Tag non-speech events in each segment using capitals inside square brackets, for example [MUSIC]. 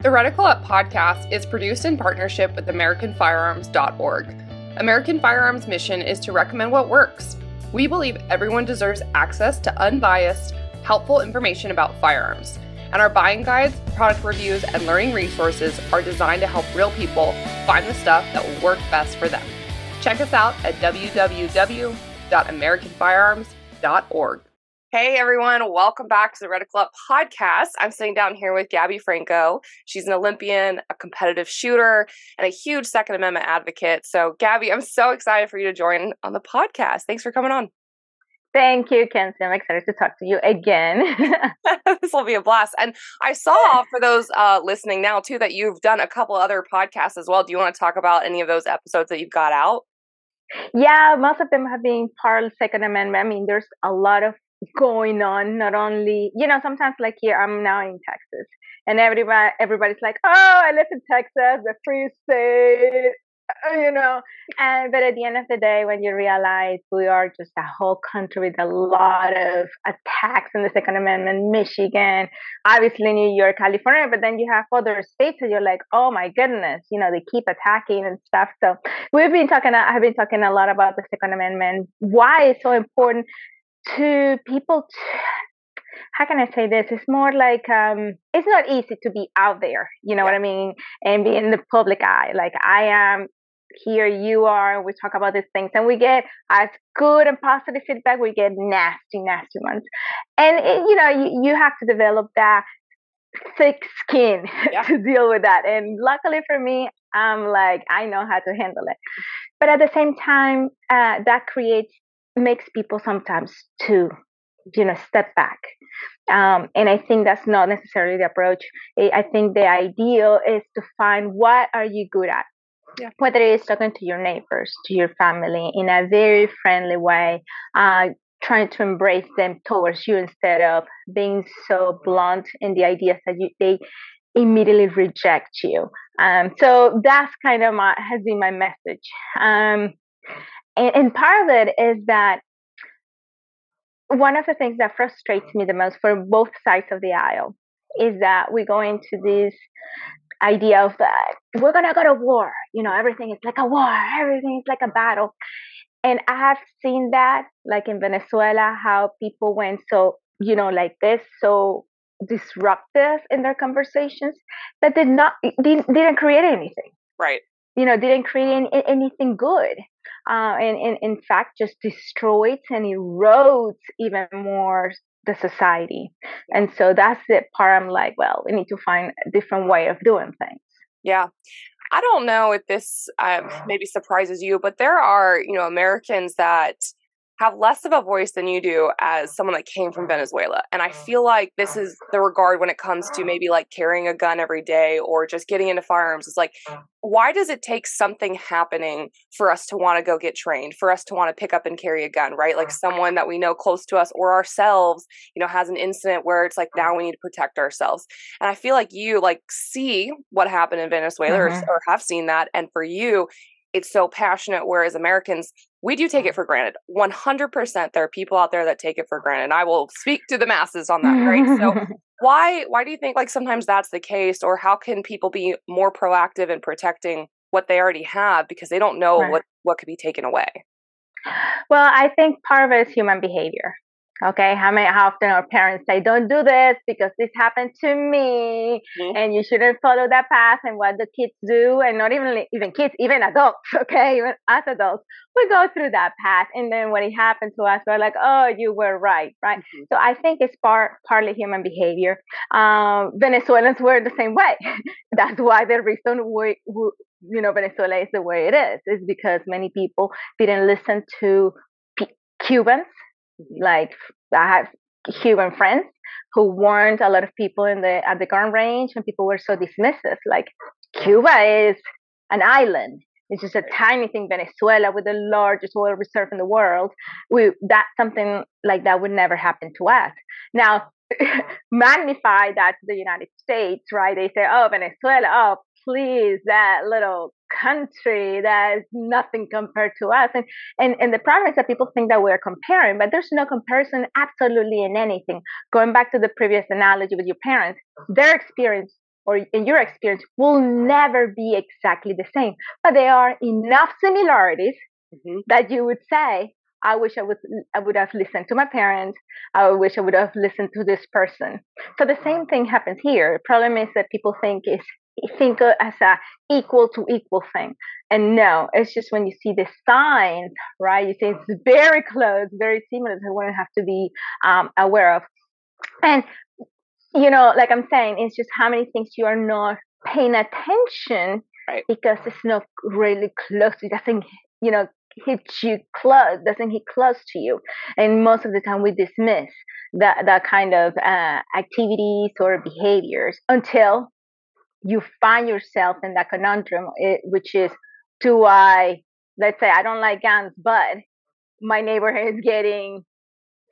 The Reticle Up podcast is produced in partnership with AmericanFirearms.org. American Firearms' mission is to recommend what works. We believe everyone deserves access to unbiased, helpful information about firearms, and our buying guides, product reviews, and learning resources are designed to help real people find the stuff that will work best for them. Check us out at www.americanfirearms.org. Hey everyone, welcome back to the Reticle Up podcast. I'm sitting down here with Gabby Franco. She's an Olympian, a competitive shooter, and a huge Second Amendment advocate. So, Gabby, I'm so excited for you to join on the podcast. Thanks for coming on. Thank you, Kenzie. I'm excited to talk to you again. [LAUGHS] [LAUGHS] this will be a blast. And I saw for those uh, listening now too that you've done a couple other podcasts as well. Do you want to talk about any of those episodes that you've got out? Yeah, most of them have been part of Second Amendment. I mean, there's a lot of going on not only you know sometimes like here i'm now in texas and everybody everybody's like oh i live in texas the free state uh, you know? And but at the end of the day when you realize we are just a whole country with a lot of attacks in the second amendment michigan obviously new york california but then you have other states and you're like oh my goodness you know they keep attacking and stuff. So we've been talking i've been talking a lot about the second amendment why it's so important to people to, how can I say this? It's more like um, it's not easy to be out there, you know yeah. what I mean, and be in the public eye. Like I am here, you are. We talk about these things, and we get as good and positive feedback. We get nasty, nasty ones, and it, you know, you, you have to develop that thick skin [LAUGHS] yeah. to deal with that. And luckily for me, I'm like I know how to handle it. But at the same time, uh, that creates makes people sometimes to you know step back. Um, and i think that's not necessarily the approach. I think the ideal is to find what are you good at? Yeah. whether it is talking to your neighbors to your family in a very friendly way uh, trying to embrace them towards you instead of being so blunt in the ideas that you, they immediately reject you. Um, so that's kind of my has been my message. Um, and, and part of it is that one of the things that frustrates me the most for both sides of the aisle is that we go into this idea of that we're gonna go to war. You know, everything is like a war, everything is like a battle. And I have seen that, like in Venezuela, how people went so, you know, like this, so disruptive in their conversations that did not didn't, didn't create anything. Right. You know, didn't create any, anything good uh, and, and in fact just destroys and erodes even more the society. And so that's the part I'm like, well, we need to find a different way of doing things. Yeah. I don't know if this um, [SIGHS] maybe surprises you, but there are, you know, Americans that have less of a voice than you do as someone that came from Venezuela. And I feel like this is the regard when it comes to maybe like carrying a gun every day or just getting into firearms. It's like, why does it take something happening for us to want to go get trained, for us to want to pick up and carry a gun, right? Like someone that we know close to us or ourselves, you know, has an incident where it's like, now we need to protect ourselves. And I feel like you like see what happened in Venezuela mm-hmm. or, or have seen that. And for you, it's so passionate. Whereas Americans, we do take it mm. for granted. 100% there are people out there that take it for granted. I will speak to the masses on that, right? So [LAUGHS] why why do you think like sometimes that's the case or how can people be more proactive in protecting what they already have because they don't know right. what what could be taken away? Well, I think part of it is human behavior. Okay, how many how often our parents say, "Don't do this because this happened to me," mm-hmm. and you shouldn't follow that path. And what the kids do, and not even even kids, even adults. [LAUGHS] Okay, even as adults, we go through that path, and then when it happened to us, we're like, "Oh, you were right, right." Mm-hmm. So I think it's part partly human behavior. Um, Venezuelans were the same way. [LAUGHS] That's why the reason we, we you know Venezuela is the way it is is because many people didn't listen to P- Cubans like I have Cuban friends who warned a lot of people in the at the gun range, and people were so dismissive. Like Cuba is an island. It's just a tiny thing, Venezuela, with the largest oil reserve in the world. We that something like that would never happen to us. Now, [LAUGHS] magnify that to the United States, right? They say, "Oh, Venezuela, oh, please, that little country that's nothing compared to us." And and and the problem is that people think that we're comparing, but there's no comparison absolutely in anything. Going back to the previous analogy with your parents, their experience or in your experience will never be exactly the same, but there are enough similarities mm-hmm. that you would say, I wish I would I would have listened to my parents. I wish I would have listened to this person. So the same thing happens here. The problem is that people think is think as a equal to equal thing, and no, it's just when you see the signs, right? You say it's very close, very similar. So one have to be um, aware of. And you know, like I'm saying, it's just how many things you are not paying attention right. because it's not really close. It doesn't, you know, hit you close, doesn't hit close to you. And most of the time we dismiss that, that kind of uh, activities or behaviors until you find yourself in that conundrum, it, which is, do I, let's say I don't like guns, but my neighborhood is getting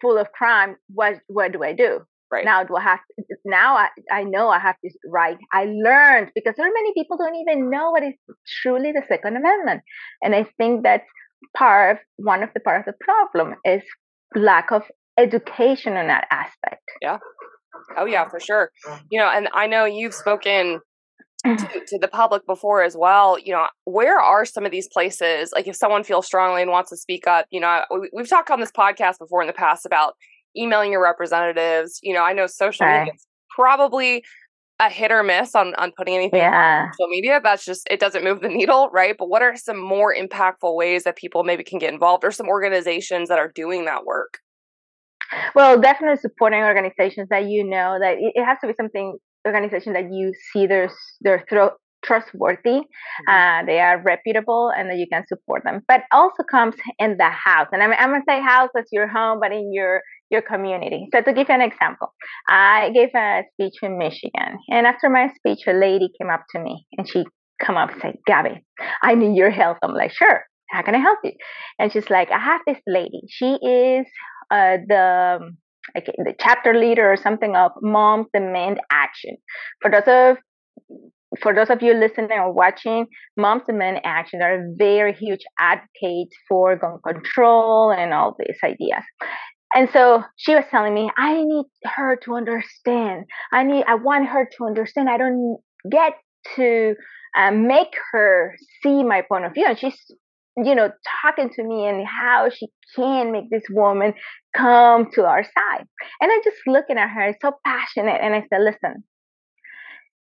full of crime. What, what do I do? Right. Now do I have to, now I, I know I have to write. I learned because there are many people don't even know what is truly the Second Amendment. And I think that's part of one of the part of the problem is lack of education on that aspect. Yeah. Oh yeah, for sure. You know, and I know you've spoken to, mm-hmm. to, the public before as well you know where are some of these places like if someone feels strongly and wants to speak up you know we, have talked on this podcast before in the past about emailing your representatives. You know, I know social okay. media is probably a hit or miss on on putting anything yeah. on social media. That's just it doesn't move the [LAUGHS] needle, right? But what are some more impactful ways that people maybe can get involved, or some organizations that are doing that work? Well, definitely supporting organizations that you know that it has to be something organization that you see there's their throat trustworthy, mm-hmm. uh, they are reputable, and that you can support them. But also comes in the house, and I'm, I'm gonna say house as your home, but in your your community. So to give you an example, I gave a speech in Michigan, and after my speech, a lady came up to me and she come up and said, "Gabby, I need your help." I'm like, "Sure, how can I help you?" And she's like, "I have this lady. She is uh, the like the chapter leader or something of Moms Demand Action. For those of for those of you listening or watching, Moms Demand Action are very huge advocates for gun control and all these ideas. And so she was telling me, I need her to understand. I need, I want her to understand. I don't get to uh, make her see my point of view. And she's, you know, talking to me and how she can make this woman come to our side. And I'm just looking at her, so passionate. And I said, listen,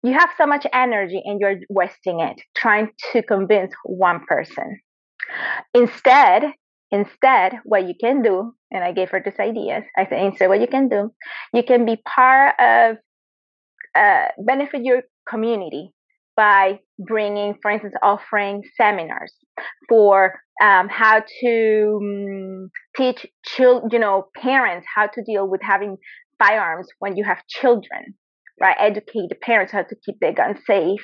you have so much energy and you're wasting it trying to convince one person. Instead, instead, what you can do, and I gave her these ideas. I said, instead, what you can do, you can be part of uh, benefit your community by bringing, for instance, offering seminars for um, how to um, teach children, you know, parents how to deal with having firearms when you have children right? Educate the parents how to keep their guns safe.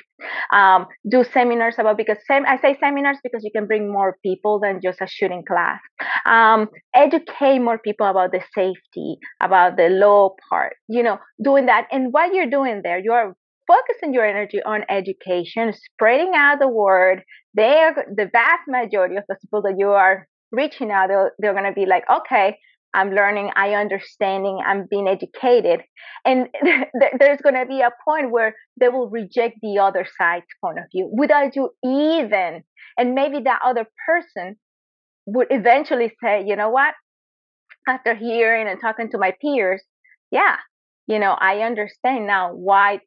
Um, do seminars about because sem- I say seminars because you can bring more people than just a shooting class. Um, educate more people about the safety, about the law part. You know, doing that, and what you're doing there, you are focusing your energy on education, spreading out the word. They're the vast majority of the people that you are reaching out. They're, they're going to be like, okay, I'm learning, I'm understanding, I'm being educated. And [LAUGHS] there's going to be a point where they will reject the other side's point of view without you even. And maybe that other person would eventually say, you know what? After hearing and talking to my peers, yeah, you know, I understand now why,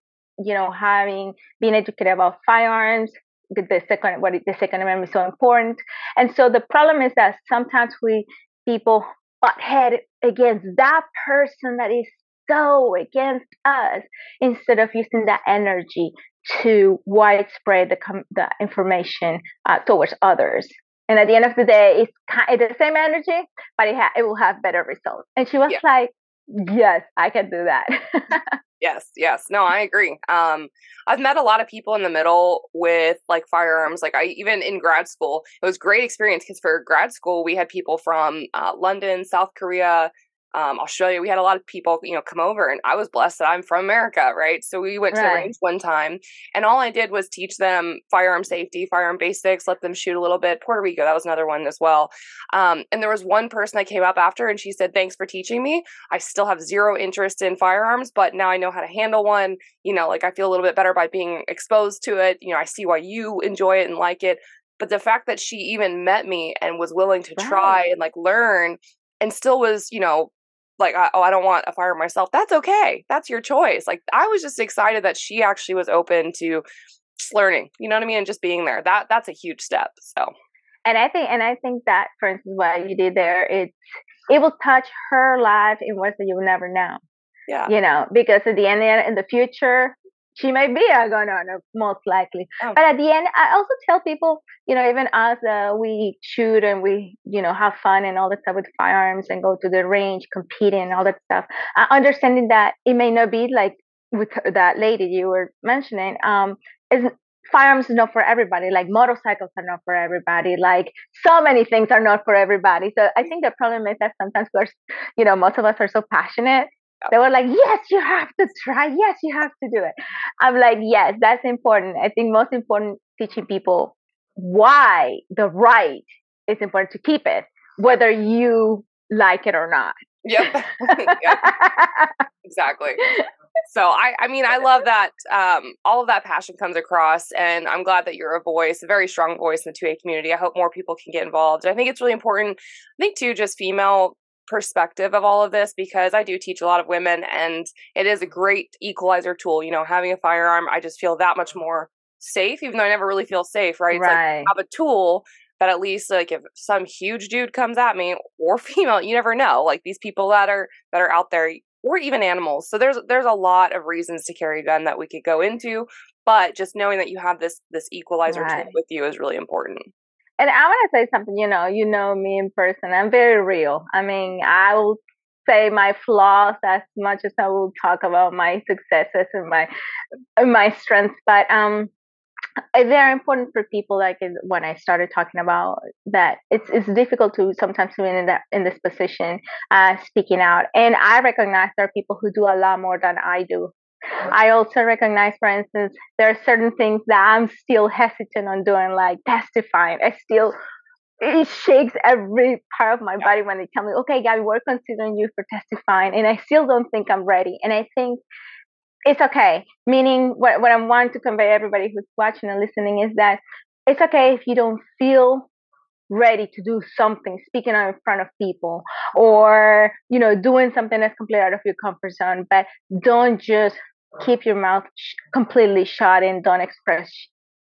you know, having been educated about firearms, the second what the second amendment is so important and so the problem is that sometimes we people butt head against that person that is so against us instead of using that energy to widespread the, the information uh, towards others. And at the end of the day, it's, kind of the same energy, but it, ha- it will have better results. And she was yeah. like, yes, I can do that. [LAUGHS] yes, yes. No, I agree. Um, I've met a lot of people in the middle with like firearms. Like I even in grad school, it was great experience because for grad school we had people from uh, London, South Korea, um, Australia. We had a lot of people, you know, come over, and I was blessed that I'm from America, right? So we went to the range one time, and all I did was teach them firearm safety, firearm basics, let them shoot a little bit. Puerto Rico, that was another one as well. Um, and there was one person that came up after, and she said, "Thanks for teaching me. I still have zero interest in firearms, but now I know how to handle one. You know, like I feel a little bit better by being exposed to it. You know, I see why you enjoy it and like it." But the fact that she even met me and was willing to right. try and like learn and still was, you know, like oh i don't want a fire myself. That's okay. That's your choice. Like i was just excited that she actually was open to just learning you know what i mean and just being there. That that's a huge step so. And i think and i think that for instance what you did there it's it will touch her life in ways that you will never know yeah. you know because at the end in the future she might be a gun owner most likely. Oh. but at the end i also tell people you know even as uh, we shoot and we you know have fun and all that stuff with firearms and go to the range competing and all that stuff uh, understanding that it may not be like with that lady you were mentioning um is firearms is not for everybody like motorcycles are not for everybody like so many things are not for everybody. So i think the problem is that sometimes we're you know most of us are so passionate they were like, yes, you have to try. Yes, you have to do it. I'm like, yes, that's important. I think most important teaching people why the right is important to keep it, whether you like it or not. Yep. [LAUGHS] yep. Exactly. So I, I mean, I love that um, all of that passion comes across, and I'm glad that you're a voice, a very strong voice in the 2A community. I hope more people can get involved. I think it's really important. I think too, just female perspective of all of this because I do teach a lot of women and it is a great equalizer tool. You know, having a firearm, I just feel that much more safe, even though I never really feel safe, right? right. Like have a tool that at least like if some huge dude comes at me or [LAUGHS] female, you never know. Like these people that are that are out there or even animals. So there's there's a lot of reasons to carry a gun that we could go into, but just knowing that you have this this equalizer right. tool with you is really important and I want to say something. You know, you know me in person. I'm very real. I mean, I will say my flaws as much as I will talk about my successes and my my strengths. But um, they're important for people. Like when I started talking about that, it's it's difficult to sometimes to be in that in this position, uh, speaking out. And I recognize there are people who do a lot more than I do. I also recognize, for instance, there are certain things that I'm still hesitant on doing, like testifying. I still, it shakes every part of my body when they tell me, okay, Gabby, we're considering you for testifying. And I still don't think I'm ready. And I think it's okay. Meaning, what, what I want to convey everybody who's watching and listening is that it's okay if you don't feel ready to do something speaking out in front of people or you know doing something that's completely out of your comfort zone but don't just keep your mouth sh- completely shut and don't express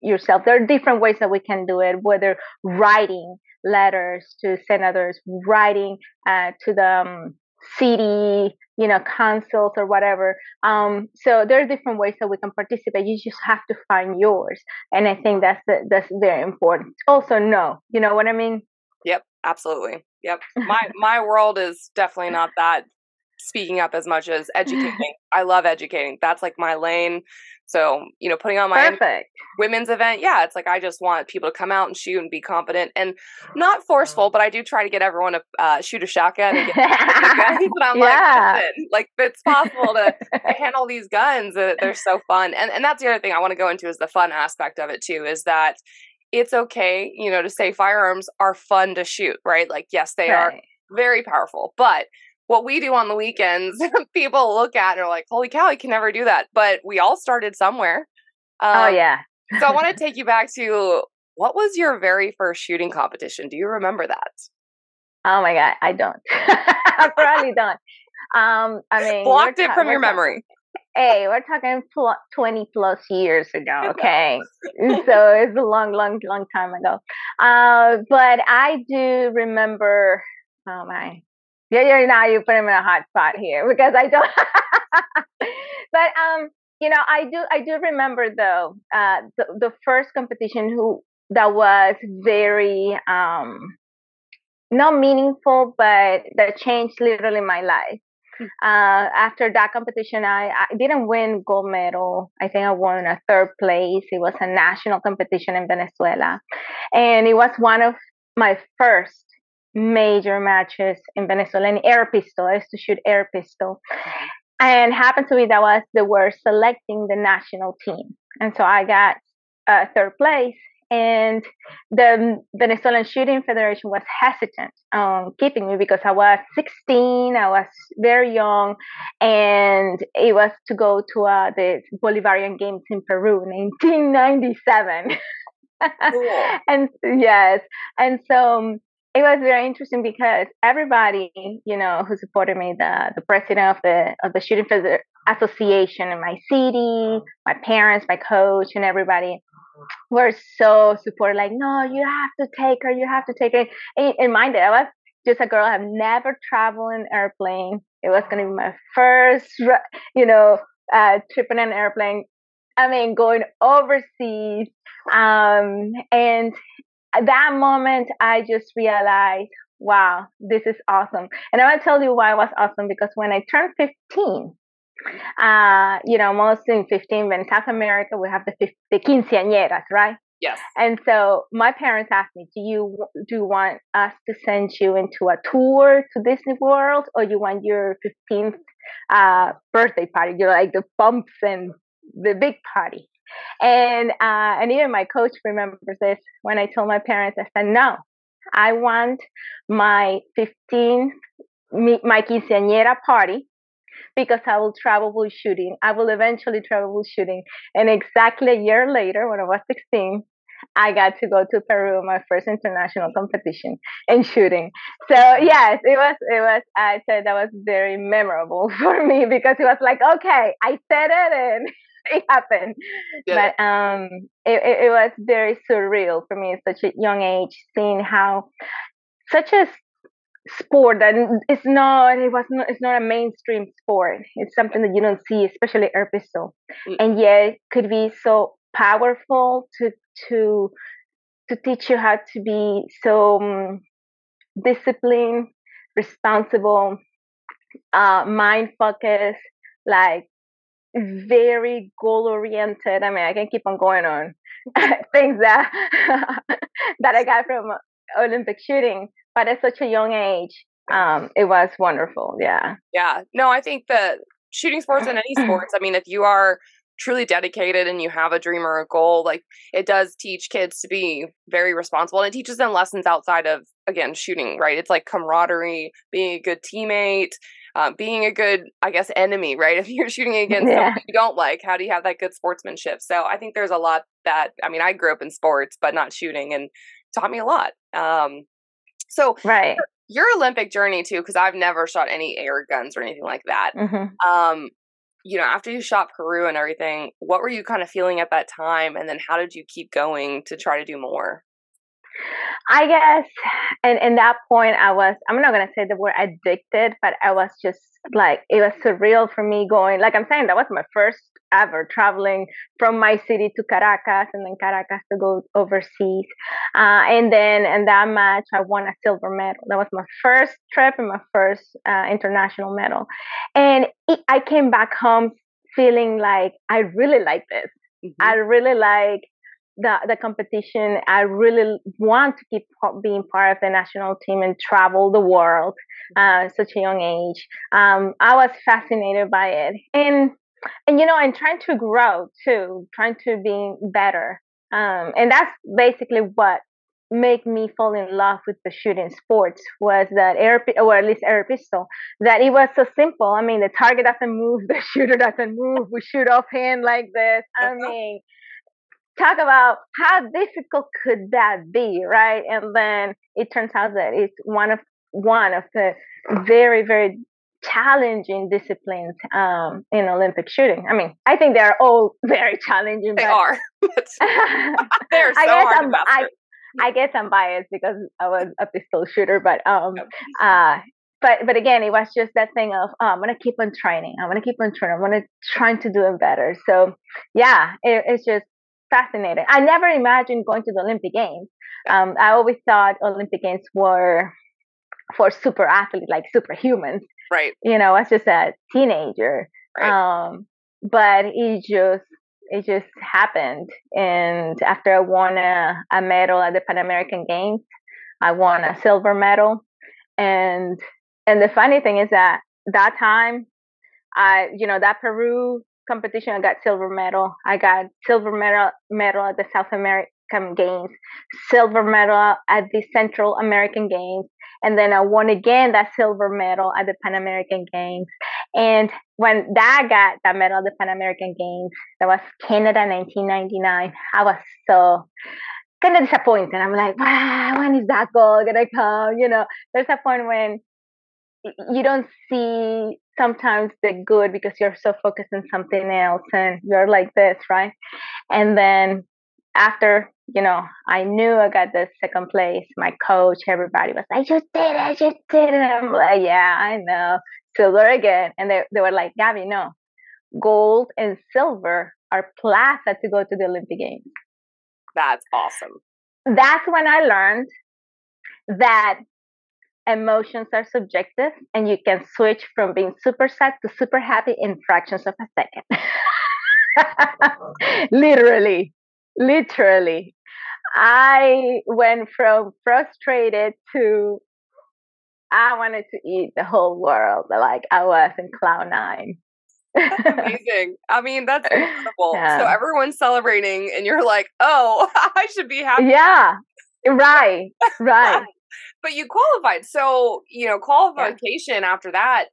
yourself. There are different ways that we can do it, whether writing letters to senators, writing uh, to the um, city, you know, councils or whatever. Um, so there are different ways that we can participate. You just have to find yours, and I think that's the, that's very important. Also, no, you know what I mean? Yep, absolutely. Yep. My [LAUGHS] my world is definitely not that speaking up as much as [LAUGHS] educating. I love educating. That's like my lane. So, you know, putting on my Perfect. women's event, yeah, it's like I just want people to come out and shoot and be confident and not forceful, but I do try to get everyone to uh, shoot a shotgun and get [LAUGHS] [LAUGHS] I'm yeah. like, like it's possible to, to handle these guns. They're so fun. And and that's the other thing I want to go into is the fun aspect of it too, is that it's okay, you know, to say firearms are fun to shoot, right? Like, yes, they right. are very powerful, but what we do on the weekends, [LAUGHS] people look at and are like, holy cow, I can never do that. But we all started somewhere. Oh, um, oh, yeah. so I want to [LAUGHS] take you back to what was your very first shooting competition? Do you remember that? Oh my God, I don't. [LAUGHS] I probably don't. Um, I mean, blocked it from your memory. Hey, we're talking pl- 20 plus years ago, okay? so it's a long, long, long time ago. Uh, but I do remember, oh my, yeah, yeah. Now you put him in a hot spot here [LAUGHS] because I don't. [LAUGHS] but um, you know, I do. I do remember though uh, the the first competition who that was very um not meaningful, but that changed literally my life. uh, after that competition, I, I didn't win gold medal. I think I won a third place. It was a national competition in Venezuela, and it was one of my first major matches in Venezuela in air pistol. I used to shoot air pistol. And happened to be that was they were selecting the national team. And so I got uh, third place and the Venezuelan Shooting Federation was hesitant on keeping me because I was 16, I was very young, and it was to go to uh, the Bolivarian Games in Peru in 1997. [LAUGHS] Cool. and yes, and so um, it was very interesting because everybody, you know, who supported me, the the president of the of the Shooting Association in my city, my parents, my coach, and everybody were so supportive. Like, no, you have to take her. You have to take her. In, in mind, I was just a girl. I've never traveled in airplane. It was going to be my first, you know, uh, trip in an airplane. I mean, going overseas. Um, and at that moment, I just realized, wow, this is awesome. And I want to tell you why it was awesome because when I turned 15, uh, you know, most in 15, in South America, we have the, the quinceañeras, right? Yes. And so my parents asked me, "Do you do you want us to send you into a tour to Disney World, or you want your 15th uh, birthday party? You know, like the bumps and the big party?" And uh, and even my coach remembers this when I told my parents, I said, "No, I want my 15th my quinceañera party because I will travel with shooting. I will eventually travel with shooting. And exactly a year later, when I was 16, I got to go to Peru, my first international competition in shooting. So yes, it was, it was, I said that was very memorable [LAUGHS] for me because it was like, okay, I said it and [LAUGHS] it happened. Yeah. But um, it, it, it was very surreal for me at such a young age, seeing how such a sport that it's not it was not it's not a mainstream sport it's something that you don't see especially air pistol mm. and yet could be so powerful to to to teach you how to be so um, disciplined responsible uh mind focused like very goal oriented i mean i can keep on going on [LAUGHS] things that [LAUGHS] that i got from olympic shooting but at such a young age, um, it was wonderful. Yeah. Yeah. No, I think that shooting sports and any [CLEARS THROAT] sports, I mean, if you are truly dedicated and you have a dream or a goal, like it does teach kids to be very responsible and it teaches them lessons outside of, again, shooting, right? It's like camaraderie, being a good teammate, uh, being a good, I guess, enemy, right? [LAUGHS] If you're shooting against yeah. someone you don't like, how do you have that good sportsmanship? So I think there's a lot that, I mean, I grew up in sports, but not shooting and taught me a lot. Um, so right. Your, your Olympic journey too, because I've never shot any air guns or anything like that. Mm-hmm. Um, you know, after you shot Peru and everything, what were you kind of feeling at that time? And then how did you keep going to try to do more? I guess, and in that point, I was, I'm not going to say the word addicted, but I was just like, it was surreal for me going, like I'm saying, that was my first ever traveling from my city to Caracas and then Caracas to go overseas. Uh, and then in that match, I won a silver medal. That was my first trip and my first uh, international medal. And it, I came back home feeling like I really like this. Mm-hmm. I really like the the competition. I really want to keep being part of the national team and travel the world. Uh, such a young age. Um, I was fascinated by it, and and you know, and trying to grow too, trying to be better. Um, and that's basically what made me fall in love with the shooting sports was that air or at least air pistol that it was so simple i mean the target doesn't move [LAUGHS] the shooter doesn't move we shoot offhand like this i uh-huh. mean talk about how difficult could that be right and then it turns out that it's one of one of the very very challenging disciplines um, in Olympic shooting. I mean, I think they're all [LAUGHS] very challenging. They are. [LAUGHS] [LAUGHS] they're so I guess hard I'm, I, I guess I'm biased because I was a pistol shooter, but um, uh, but but again, it was just that thing of oh, I'm gonna keep on training. I'm gonna keep on training. I'm gonna trying to do it better. So yeah, it, it's just fascinating. I never imagined going to the Olympic Games. Um, I always thought Olympic Games were for super athletes, like superhumans. Right. You know, I was just a teenager. Right. Um, but it just it just happened. And after I won a, a medal at the Pan American Games, I won a silver medal. And and the funny thing is that that time, I you know that Peru competition, I got silver medal. I got silver medal medal at the South American Games, silver medal at the Central American Games, and then I won again that silver medal at the Pan American Games. And when that got that medal at the Pan American Games, that was Canada 1999. I was so kind of disappointed. I'm like, wow, when is that goal gonna come? You know, there's a point when you don't see sometimes the good because you're so focused on something else and you're like this, right? And then after, you know, I knew I got the second place, my coach, everybody was like, You did it, you did it. I'm like, Yeah, I know. Silver again. And they, they were like, Gabby, no. Gold and silver are plaza to go to the Olympic Games. That's awesome. That's when I learned that emotions are subjective and you can switch from being super sad to super happy in fractions of a second. [LAUGHS] literally, literally. I went from frustrated to I wanted to eat the whole world. Like I was in cloud nine. That's [LAUGHS] amazing. I mean, that's incredible. Yeah. So everyone's celebrating, and you're like, "Oh, [LAUGHS] I should be happy." Yeah, right, right but you qualified. So, you know, qualification yeah. after that,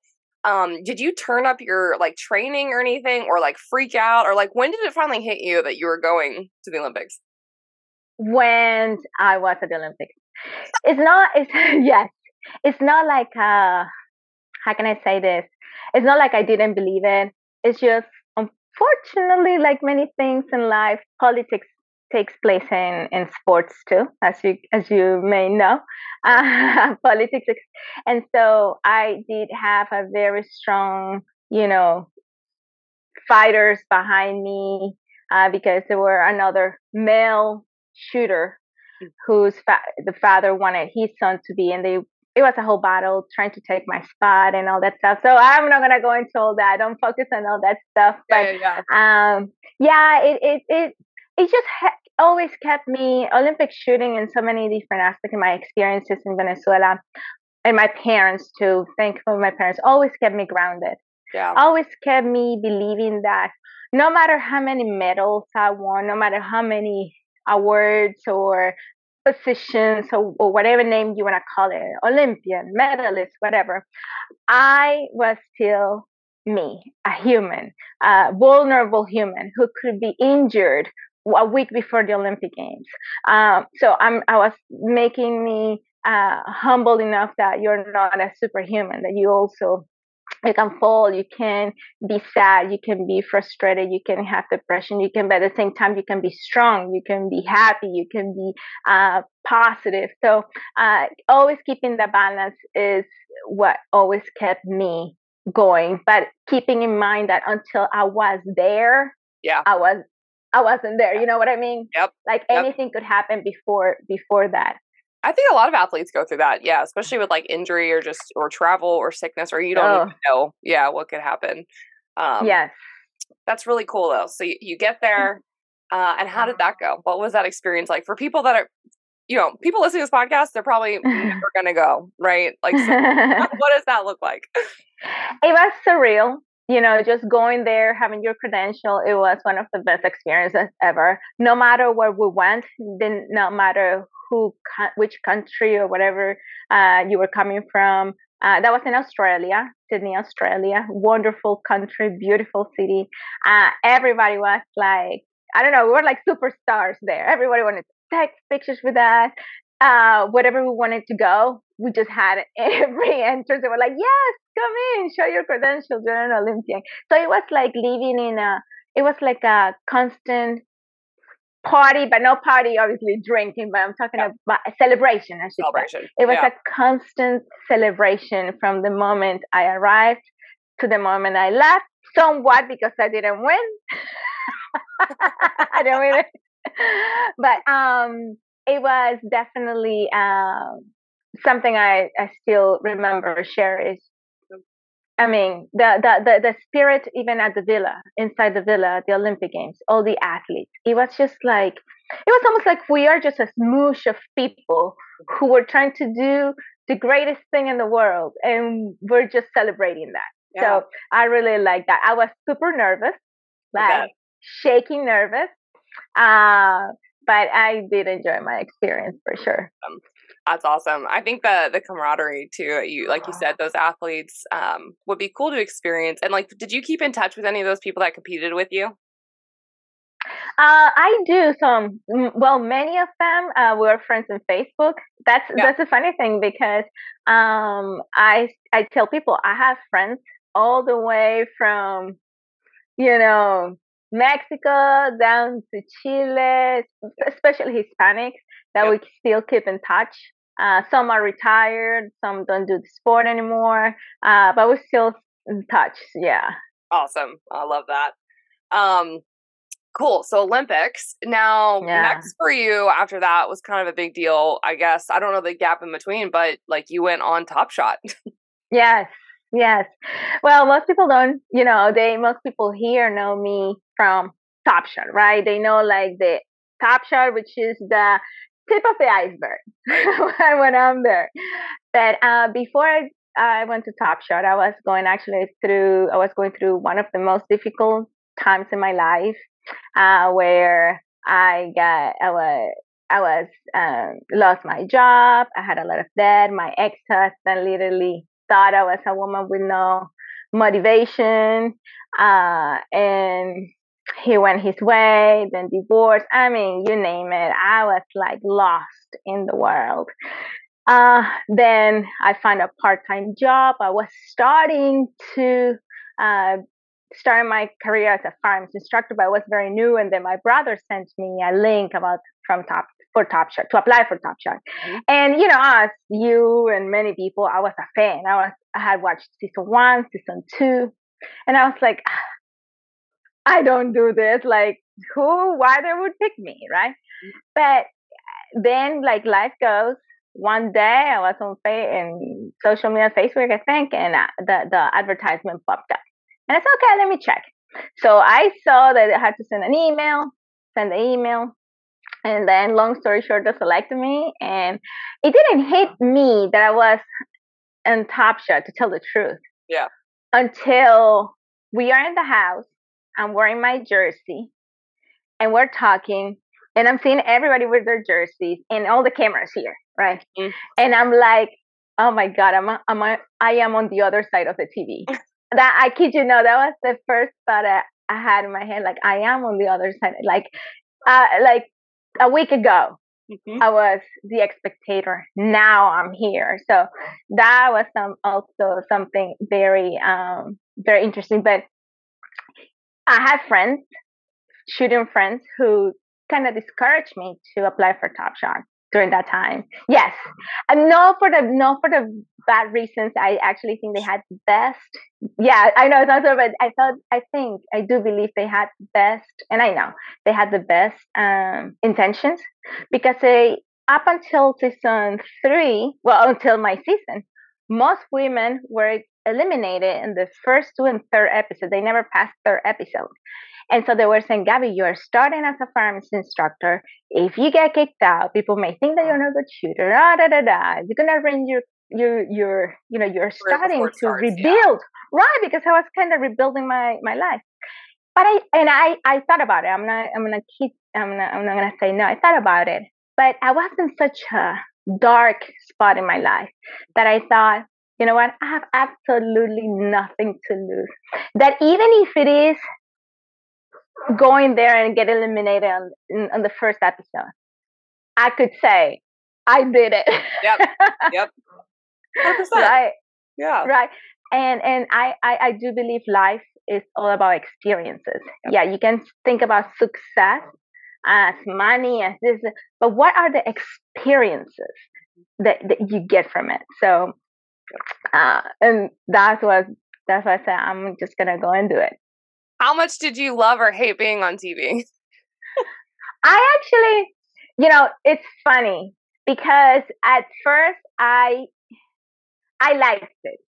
um, did you turn up your like training or anything or like freak out or like when did it finally hit you that you were going to the Olympics? When I was at the Olympics. It's not it's [LAUGHS] yes. It's not like uh how can I say this? It's not like I didn't believe it. It's just unfortunately like many things in life, politics takes place in, in sports too, as you as you may know, [LAUGHS] uh, politics. And so I did have a very strong, you know, fighters behind me uh, because there were another male shooter hmm. whose fa- the father wanted his son to be, and they it was a whole battle trying to take my spot and all that stuff. So I'm not gonna go into all that. I Don't focus on all that stuff. But yeah, yeah. um, yeah, it it it it just always kept me Olympic shooting in so many different aspects of my experiences in Venezuela and my parents too. Thankful my parents always kept me grounded. Yeah. Always kept me believing that no matter how many medals I won, no matter how many awards or positions or, or whatever name you want to call it, Olympian, medalist, whatever, I was still me, a human, a vulnerable human who could be injured a week before the Olympic Games. Um, so I'm, I was making me uh, humble enough that you're not a superhuman, that you also you can fall, you can be sad, you can be frustrated, you can have depression, you can, but at the same time, you can be strong, you can be happy, you can be uh, positive. So, uh, always keeping the balance is what always kept me going. But keeping in mind that until I was there, yeah, I was I wasn't there. You know what I mean? Yep. Like anything could happen before before that. I think a lot of athletes go through that. Yeah, especially with like injury or just or travel or sickness or you don't oh. even know. Yeah, what could happen. Um, yes. That's really cool though. So you, you get there, uh, and how did that go? What was that experience like for people that are, you know, people listening to this podcast? They're probably [LAUGHS] never gonna go, right? Like, so [LAUGHS] what does that look like? It was surreal you know, just going there, having your credential, it was one of the best experiences ever. No matter where we went, then no matter who, which country or whatever uh, you were coming from. Uh, that was in Australia, Sydney, Australia. Wonderful country, beautiful city. Uh, everybody was like, I don't know, we were like superstars there. Everybody wanted to take pictures with us uh, whatever we wanted to go, we just had [LAUGHS] every entrance. They were like, yes, come in, show your credentials, you're an Olympian. So it was like living in a, it was like a constant party, but no party, obviously drinking, but I'm talking yeah. about a celebration, I should celebration. say. It was yeah. a constant celebration from the moment I arrived to the moment I left, somewhat because I didn't win. [LAUGHS] I didn't win [LAUGHS] but um it was definitely um, something I, I still remember, cherish. I mean, the, the, the, the spirit even at the villa, inside the villa, the Olympic Games, all the athletes, it was just like, it was almost like we are just a smoosh of people who were trying to do the greatest thing in the world and we're just celebrating that. Yeah. So I really like that. I was super nervous, like shaking nervous. Uh, but I did enjoy my experience for sure. Um, that's awesome. I think the the camaraderie too. You like you said, those athletes um, would be cool to experience. And like, did you keep in touch with any of those people that competed with you? Uh, I do some. Well, many of them uh, were friends on Facebook. That's yeah. that's a funny thing because um, I I tell people I have friends all the way from you know Mexico down to Chile, especially Hispanics that yep. we still keep in touch. Uh, some are retired, some don't do the sport anymore, uh, but we're still in touch. Yeah. Awesome. I love that. Um, cool. So Olympics. Now, yeah. next for you after that was kind of a big deal, I guess. I don't know the gap in between, but like you went on Top Shot. [LAUGHS] yes. Yes. Well, most people don't, you know, they, most people here know me from Top Shot, right? They know like the Top Shot, which is the tip of the iceberg [LAUGHS] when I'm there. But uh, before I, I went to Top Shot, I was going actually through, I was going through one of the most difficult times in my life uh, where I got, I was, I was um, lost my job. I had a lot of debt. My ex husband literally thought I was a woman with no motivation, uh, and he went his way, then divorced. I mean, you name it. I was like lost in the world. Uh, then I found a part-time job. I was starting to uh, start my career as a firearms instructor, but I was very new. And then my brother sent me a link about from Top for Top Shot to apply for Top Shot. Mm-hmm. And you know, us, you and many people, I was a fan. I was I had watched season one, season two, and I was like, I don't do this. Like, who, why they would pick me, right? But then, like, life goes. One day, I was on fa- in social media, Facebook, I think, and uh, the the advertisement popped up, and I said, okay, let me check. So I saw that I had to send an email, send the email, and then, long story short, they selected me, and it didn't hit me that I was in Top Shot, to tell the truth. Yeah. Until we are in the house I'm wearing my jersey and we're talking and I'm seeing everybody with their jerseys and all the cameras here, right? Mm-hmm. And I'm like, oh my God, I'm, a, I'm a, I am on the other side of the TV. [LAUGHS] that I kid you know, that was the first thought I, I had in my head. Like I am on the other side. Like, uh, like a week ago, Mm-hmm. I was the spectator. Now I'm here. So that was some also something very um very interesting. But I had friends, shooting friends, who kind of discouraged me to apply for Top Shot during that time. Yes, and no for the no for the bad reasons. I actually think they had best. Yeah, I know it's not so, but I thought I think I do believe they had best, and I know they had the best um, intentions because they up until season three, well, until my season, most women were eliminated in the first two and third episode. They never passed third episode. And so they were saying, Gabby, you're starting as a firearms instructor. If you get kicked out, people may think that you're not a good shooter. Da, da, da, da. You're gonna bring your your your you know you're starting to starts, rebuild, yeah. right? Because I was kind of rebuilding my my life. But I and I I thought about it. I'm not I'm gonna keep I'm not I'm not gonna say no. I thought about it, but I was in such a dark spot in my life that I thought you know what? I have absolutely nothing to lose. That even if it is going there and get eliminated on, in, on the first episode, I could say, I did it. Yep. [LAUGHS] Yep. 100%. Right. Yeah. Right. And and I, I, I do believe life is all about experiences. Yep. Yeah, you can think about success as money, as this, but what are the experiences that, that you get from it? So uh, and that's what that's why I said I'm just gonna go and do it. How much did you love or hate being on TV? I actually, you know, it's funny because at first I I liked it.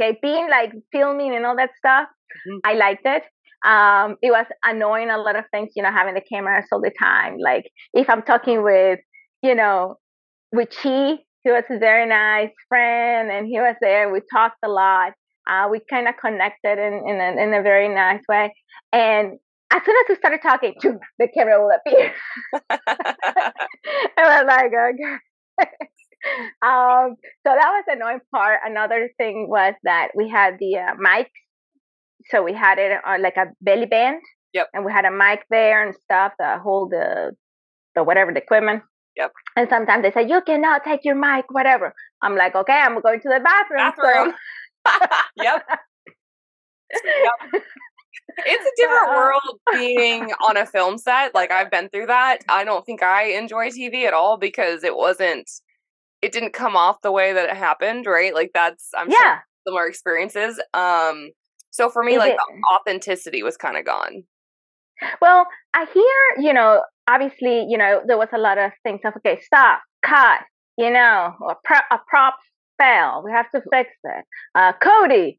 Okay, being like filming and all that stuff, mm-hmm. I liked it. Um, it was annoying a lot of things, you know, having the cameras all the time. Like if I'm talking with, you know, with Chee, he was a very nice friend and he was there. We talked a lot. Uh, we kind of connected in, in a, in a very nice way. And as soon as we started talking, the camera will appear. [LAUGHS] and I was like, okay. [LAUGHS] um, so that was the annoying part. Another thing was that we had the uh, mics. So we had it on like a belly band. Yep. And we had a mic there and stuff to hold the, the whatever, the equipment. Yep. And sometimes they say, you cannot take your mic, whatever. I'm like, okay, I'm going to the bathroom. Bathroom. So. Yep. yep. It's a [LAUGHS] different uh, world being on a film set. Like I've been through that. I don't think I enjoy TV at all because it wasn't it didn't come off the way that it happened, right? Like that's I'm yeah. sure similar experiences. Um so for me Is like it? the authenticity was kind of gone. Well, I hear, you know, obviously, you know, there was a lot of things of okay, stop, cut, you know, a, pro- a fell. We have to fix it. Uh, Cody,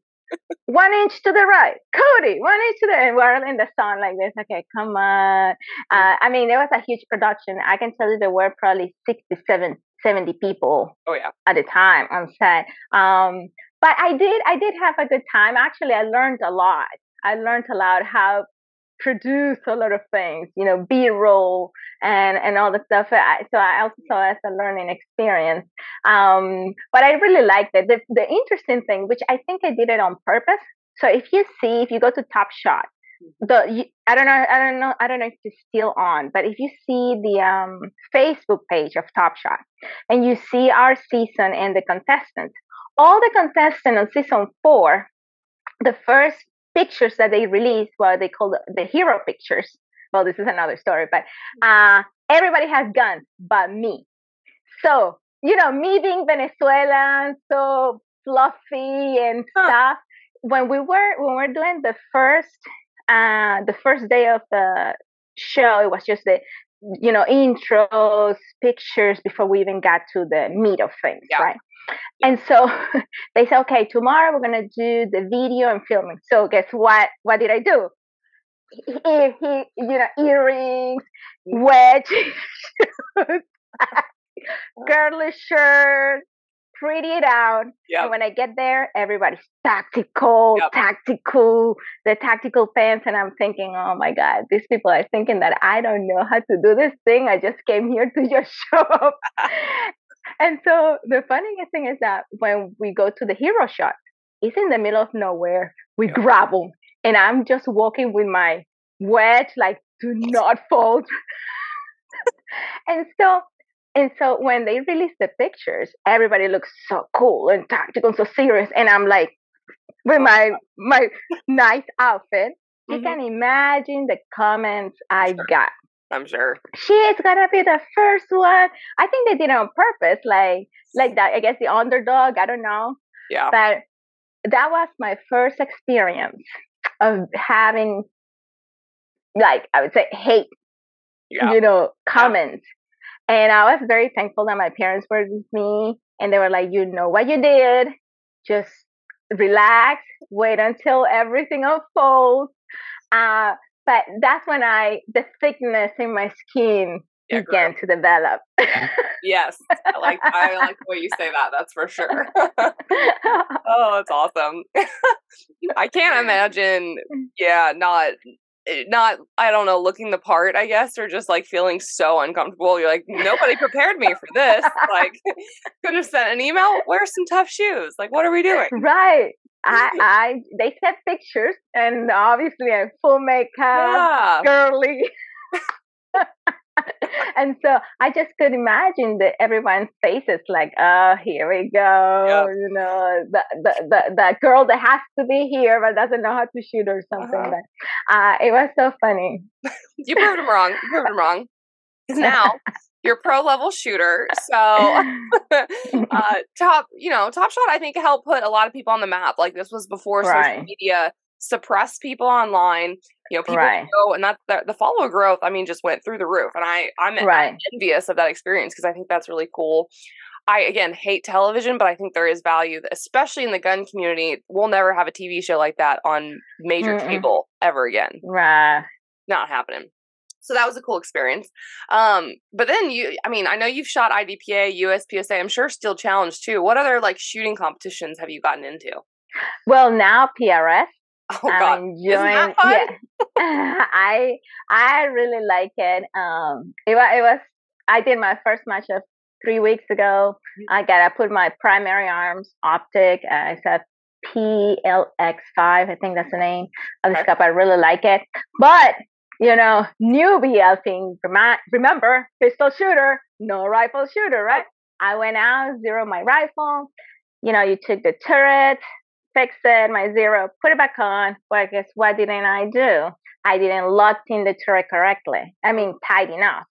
one inch to the right, Cody, one inch to the and we're in the sun like this. Okay, come on. Uh, I mean, there was a huge production. I can tell you there were probably 67, 70 people. Oh yeah. At the time on set. Um, but I did, I did have a good time. Actually, I learned a lot. I learned a lot how produce a lot of things, you know, B-roll and and all the stuff. So I also saw as a learning experience. Um, but I really liked it. The, the interesting thing, which I think I did it on purpose. So if you see, if you go to Top Shot, the I don't know, I don't know, I don't know if it's still on, but if you see the um, Facebook page of Top Shot and you see our season and the contestants, all the contestants on season four, the first pictures that they released, what they call the, the hero pictures. Well, this is another story, but uh, everybody has guns but me. So, you know, me being Venezuelan, so fluffy and stuff. When we were when we are doing the first uh, the first day of the show, it was just the you know intros, pictures before we even got to the meat of things, yeah. right? And so [LAUGHS] they said, okay, tomorrow we're gonna do the video and filming. So guess what? What did I do? He, he you know, earrings, wedge, [LAUGHS] [LAUGHS] girly shirt, pretty it out. Yep. And when I get there, everybody's tactical, yep. tactical, the tactical pants. And I'm thinking, oh my God, these people are thinking that I don't know how to do this thing. I just came here to just show up and so the funniest thing is that when we go to the hero shot, it's in the middle of nowhere. We yeah. grab them, and I'm just walking with my wedge, like, do not fall. [LAUGHS] and so, and so when they release the pictures, everybody looks so cool and tactical and so serious, and I'm like, with my [LAUGHS] my nice outfit. You mm-hmm. can imagine the comments I got. I'm sure. She's gonna be the first one. I think they did it on purpose, like like that. I guess the underdog. I don't know. Yeah. But that was my first experience of having, like, I would say, hate. Yeah. You know, comments. Yeah. And I was very thankful that my parents were with me, and they were like, "You know what you did. Just relax. Wait until everything unfolds." Uh, but that's when I the thickness in my skin yeah, began girl. to develop. yes, I like I like the way you say that. That's for sure. [LAUGHS] oh, that's awesome. I can't imagine. Yeah, not eh, not I don't know, looking the part, I guess, or just like feeling so uncomfortable. You're like, nobody prepared me for this. Like, [LAUGHS] could have sent an email. Wear some tough shoes. Like, what are we doing? Right. I, I, they sent pictures, and obviously I'm full makeup, yeah. girly. [LAUGHS] and so I just could imagine that everyone's faces like, oh, here we go. Yep. You know, the, the, the, the girl that has to be here but doesn't know how to shoot or something. Uh-huh. But, uh, it was so funny. you proved him wrong. You proved him wrong. Because [LAUGHS] now you're pro level shooter. So [LAUGHS] [LAUGHS] uh, top, you know, Top Shot I think helped put a lot of people on the map. Like this was before right. social media suppressed people online You know, people Right. go and that the, the follow growth. I mean, just went through the roof, and I I'm Right. envious of that experience because I think that's really cool. I again hate television, but I think there is value, especially in the gun community. We'll never have a TV show like that on major Mm-mm. cable ever again. Right. Not happening. So that was a cool experience. Um, but then you, I mean, I know you've shot IDPA, USPSA. I'm sure Steel Challenge too. What other like shooting competitions have you gotten into? Well, now PRS. [LAUGHS] Oh God, I'm enjoying. fun? Yeah, [LAUGHS] I I really like it. Um, it was it was. I did my first match of three weeks ago. Mm-hmm. I got I put my primary arms optic. Uh, it's a PLX5. I think that's the name of the Okay. scope. I really like it. But you know, newbie remi- Remember, pistol shooter, no rifle shooter, right? I went out, zero my rifle. You know, you took the turret, fixed it, my zero, put it back on. I guess what didn't I do? I didn't lock in the turret correctly. I mean, tight enough.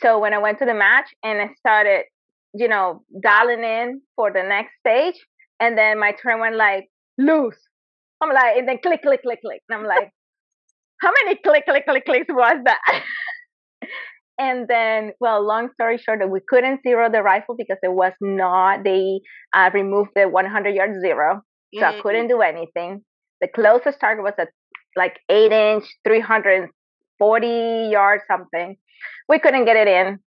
So when I went to the match and I started, you know, dialing in for the next stage, and then my turn went like loose. I'm like, and then click, click, click, click. And I'm like, how many click, click, click, clicks was that? [LAUGHS] and then, well, long story short, we couldn't zero the rifle because it was not, they uh, removed the 100 yard zero. So I Mm, couldn't do anything. The closest target was at like eight inch, 340 yards something. We couldn't get it in.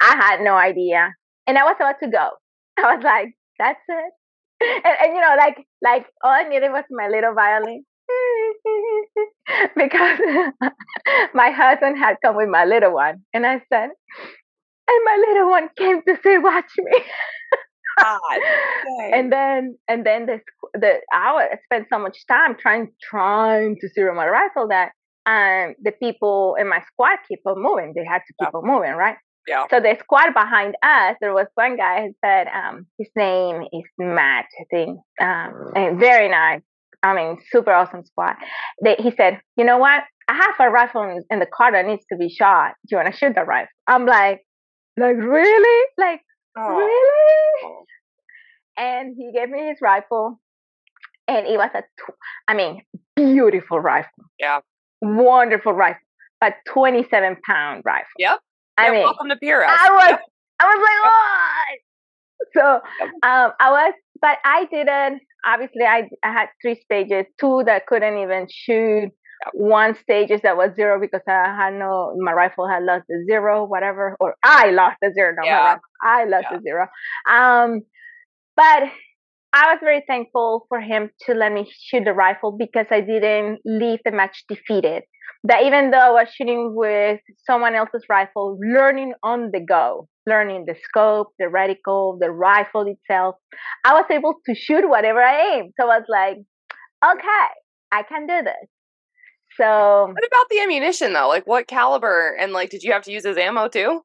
I had no idea. And I was about to go. [LAUGHS] I was like, that's it. [LAUGHS] And, and you know, like, like all I needed was my little violin. [LAUGHS] because [LAUGHS] my husband had come with my little one. And I said, and my little one came to say, watch me God. [LAUGHS] and then and then the squ- the I spent so much time trying trying to zero my rifle that um the people in my squad keep on moving. They had to keep on moving, right? Yeah. So the squad behind us, there was one guy who said, um, his name is Matt, I think. Um, and very nice. I mean, super awesome squad. They, he said, you know what? I have a rifle in, in the car that needs to be shot. Do you want to shoot the rifle? I'm like, like really? Like Oh. really? and he gave me his rifle and it was a tw- i mean beautiful rifle Yeah. wonderful rifle but 27 pound rifle Yep. i Yeah, mean welcome to PRS. i was i was like what [LAUGHS] so um i was but i didn't obviously i i had three stages two that couldn't even shoot one stages that was zero because I had no my rifle had lost the zero, whatever, or I lost the zero, no, Yeah. rifle, I lost Yeah. the zero. Um, but I was very thankful for him to let me shoot the rifle because I didn't leave the match defeated. That even though I was shooting with someone else's rifle, learning on the go, learning the scope, the reticle, the rifle itself, I was able to shoot whatever I aimed. So I was like, okay, I can do this. So What about the ammunition though? Like what caliber and like did you have to use his ammo too?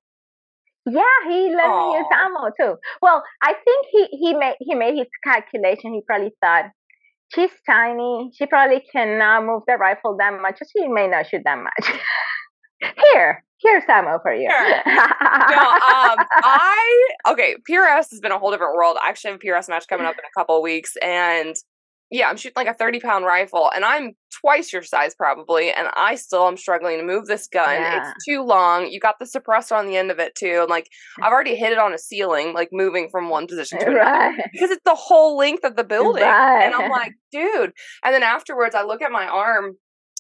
Yeah, he let me use ammo too. Well, I think he he made he made his calculation. He probably thought she's tiny. She probably cannot move the rifle that much. So she may not shoot that much. [LAUGHS] Here, here's ammo for you. Here. No, um, [LAUGHS] I okay. PRS has been a whole different world. I actually have a PRS match coming up in a couple of weeks, and yeah, I'm shooting like a 30 pound rifle, and I'm twice your size probably, and I still am struggling to move this gun. Yeah. It's too long. You got the suppressor on the end of it too, and like I've already hit it on a ceiling, like moving from one position to another right. because it's the whole length of the building. And I'm like, dude. And then afterwards, I look at my arm,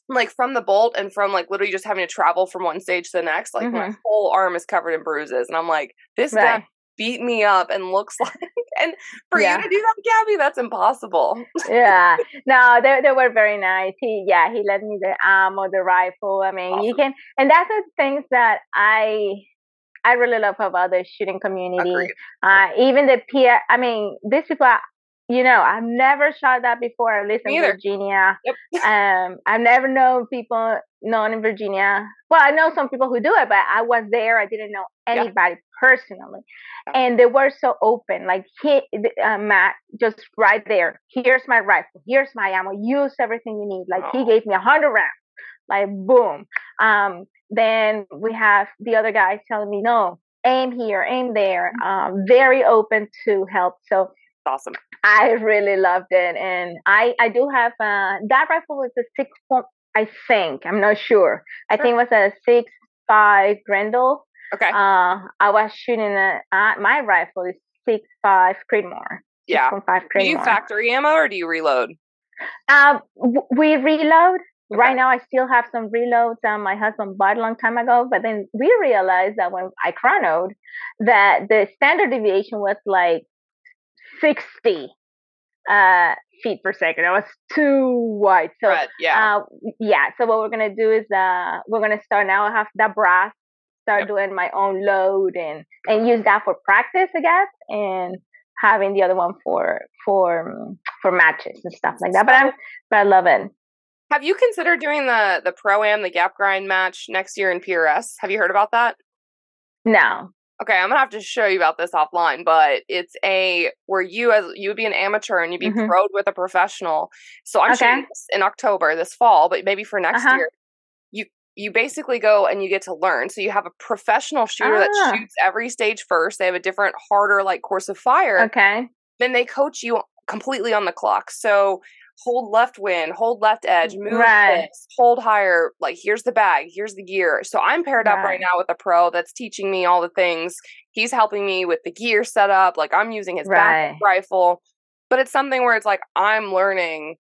like from the bolt and from like literally just having to travel from one stage to the next. Like my Mhm. whole arm is covered in bruises. And I'm like, this guy beat me up and looks [LAUGHS] like, and for Yeah. you to do that, Gabby, that's impossible. yeah. [LAUGHS] No, they they were very nice. He yeah, he let me the ammo, the rifle. I mean, you can and that's the things that I I really love about the shooting community. Uh even the peer I mean, these people are- you know, I've never shot that before, at least Me in either. Virginia. Yep. [LAUGHS] Um I've never known people known in Virginia. Well, I know some people who do it, but I was there. I didn't know Yeah. anybody personally. Yeah. And they were so open. Like he uh, Matt just right there. Here's my rifle. Here's my ammo. Use everything you need. Like Oh. he gave me a hundred rounds. Like boom. Um then we have the other guys telling me, no, aim here, aim there. Um, very open to help. So Awesome. I really loved it, and I I do have uh, that rifle was a six point I think I'm not sure. I think it was a six five Grendel. Okay. Uh, I was shooting a uh, my rifle is six five Creedmoor. Yeah. 6.5 Do you Creedmoor. factory ammo or do you reload? W- we reload. Right now, I still have some reloads. Um, my husband bought a long time ago, but then we realized that when I chronoed, that the standard deviation was like 60 uh, feet per second. It was too wide. So, Right. Yeah. uh, yeah. So what we're gonna do is uh, we're gonna start now. I have that brass. Start Yep. doing my own load and and use that for practice, I guess, and having the other one for for for matches and stuff like that. But I'm but I love it. Have you considered doing the the pro am the gap grind match next year in PRS? Have you heard about that? No. Okay, I'm gonna have to show you about this offline, but it's a where you as you would be an amateur and you'd be Mhm. proed with a professional. So I'm Okay. shooting in October this fall, but maybe for next Uh-huh. year, you you basically go and you get to learn. So you have a professional shooter Ah. that shoots every stage first. They have a different, harder like course of fire. Okay. Then they coach you completely on the clock. So hold left wind, hold left edge, move Right. this, hold higher. Like here's the bag, here's the gear. So I'm paired up right Right. now with a pro that's teaching me all the things. He's helping me with the gear setup. Like I'm using his Right. rifle. But it's something where it's like I'm learning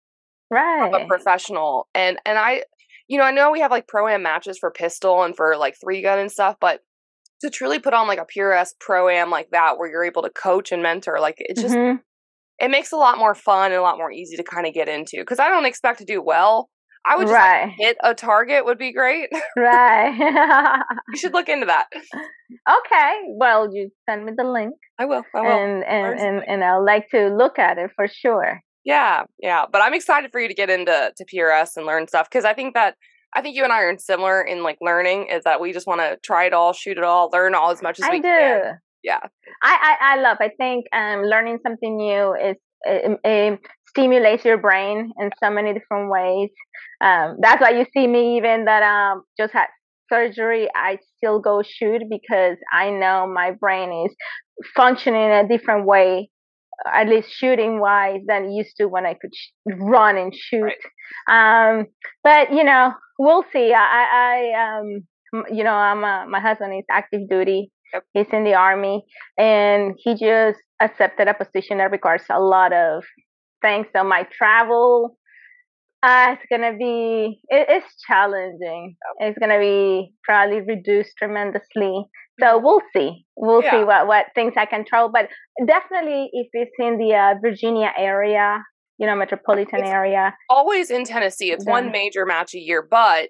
from a professional. And and I you know, I know we have like pro am matches for pistol and for like three gun and stuff, but to truly put on like a PRS pro am like that where you're able to coach and mentor, like it just Mhm. It makes a lot more fun and a lot more easy to kind of get into because I don't expect to do well. I would just like, hit a target would be great. [LAUGHS] Right. you should look into that. okay. Well, you send me the link, I will. I will. and and, and and I'll like to look at it for sure. yeah, yeah. But I'm excited for you to get into to PRS and learn stuff because I think that I think you and I are similar in like learning is that we just want to try it all, shoot it all, learn all as much as I we do. can. Yeah. I, I I love. I think um, learning something new is it, it stimulates your brain in so many different ways. Um, that's why you see me even that um just had surgery. I still go shoot because I know my brain is functioning in a different way, at least shooting wise than it used to when I could sh- run and shoot. Um, but you know, we'll see. I, I, um, you know, I'm uh, my husband is active duty. Yep. He's in the army, and he just accepted a position that requires a lot of things. So my travel, uh, it's gonna be it, it's challenging. It's gonna be probably reduced tremendously. So we'll see. We'll Yeah. see what what things I can control. But definitely, if it's in the uh, Virginia area, you know, metropolitan It's- area, Always in Tennessee. It's one major match a year, but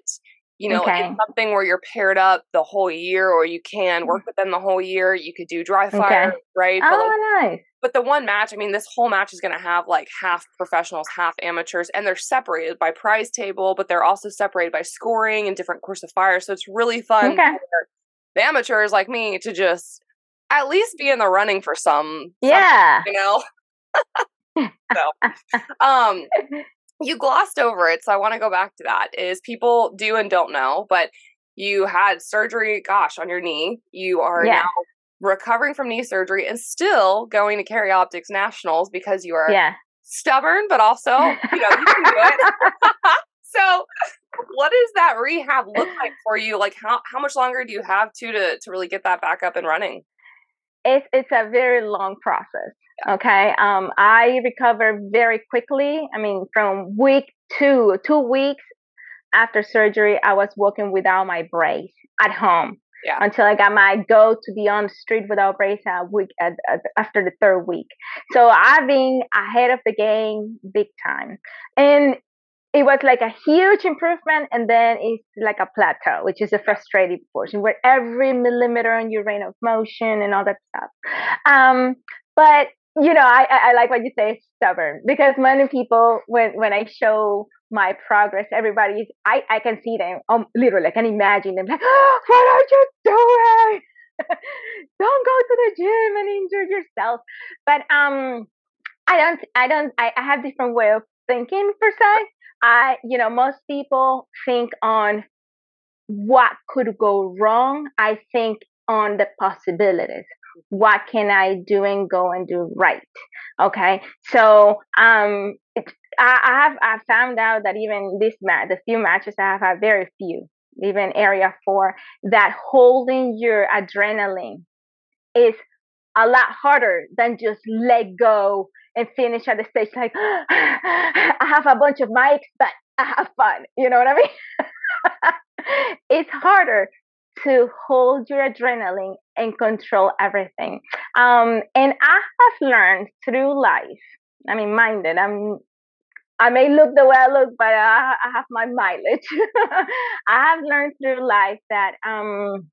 you know, Okay. it's something where you're paired up the whole year or you can work with them the whole year. You could do dry fire, Okay. right? But like oh, nice. But the one match, I mean, this whole match is going to have like half professionals, half amateurs, and they're separated by prize table, but they're also separated by scoring and different course of fire. So it's really fun Okay. for the amateurs like me to just at least be in the running for some, some, Yeah. you know. [LAUGHS] so, um, you glossed over it, so I want to go back to that. Is people do and don't know, but you had surgery, gosh, on your knee. You are Yeah. now recovering from knee surgery and still going to Carry Optics Nationals because you are Yeah. stubborn, but also, you know, you can do it. [LAUGHS] [LAUGHS] so, what does that rehab look like for you? Like, how how much longer do you have to to to really get that back up and running? it's it's a very long process. Okay. Um, I recovered very quickly. I mean, from week two, two weeks after surgery, I was walking without my brace at home. Yeah. Until I got my go to be on the street without brace a week at, at, after the third week. So I've been ahead of the game big time, and it was like a huge improvement, and then it's like a plateau, which is a frustrating portion where every millimeter on your range of motion and all that stuff. Um, but you know, I, I like what you say, stubborn, because many people when when I show my progress, everybody's I I can see them, um, literally, I can imagine them like, oh, what are you doing? [LAUGHS] don't go to the gym and injure yourself. But um, I don't, I don't, I, I have different way of thinking per se. I, you know, most people think on what could go wrong. I think on the possibilities. What can I do and go and do right? Okay. So, um, I have I found out that even this match, the few matches I have, had, very few, even area four, that holding your adrenaline is a lot harder than just let go and finish at the stage like [GASPS] I have a bunch of mikes, but I have fun. You know what I mean? [LAUGHS] it's harder to hold your adrenaline and control everything. Um, and I have learned through life. I mean, minded. I'm. I may look the way I look, but I, I have my mileage. [LAUGHS] I have learned through life that um,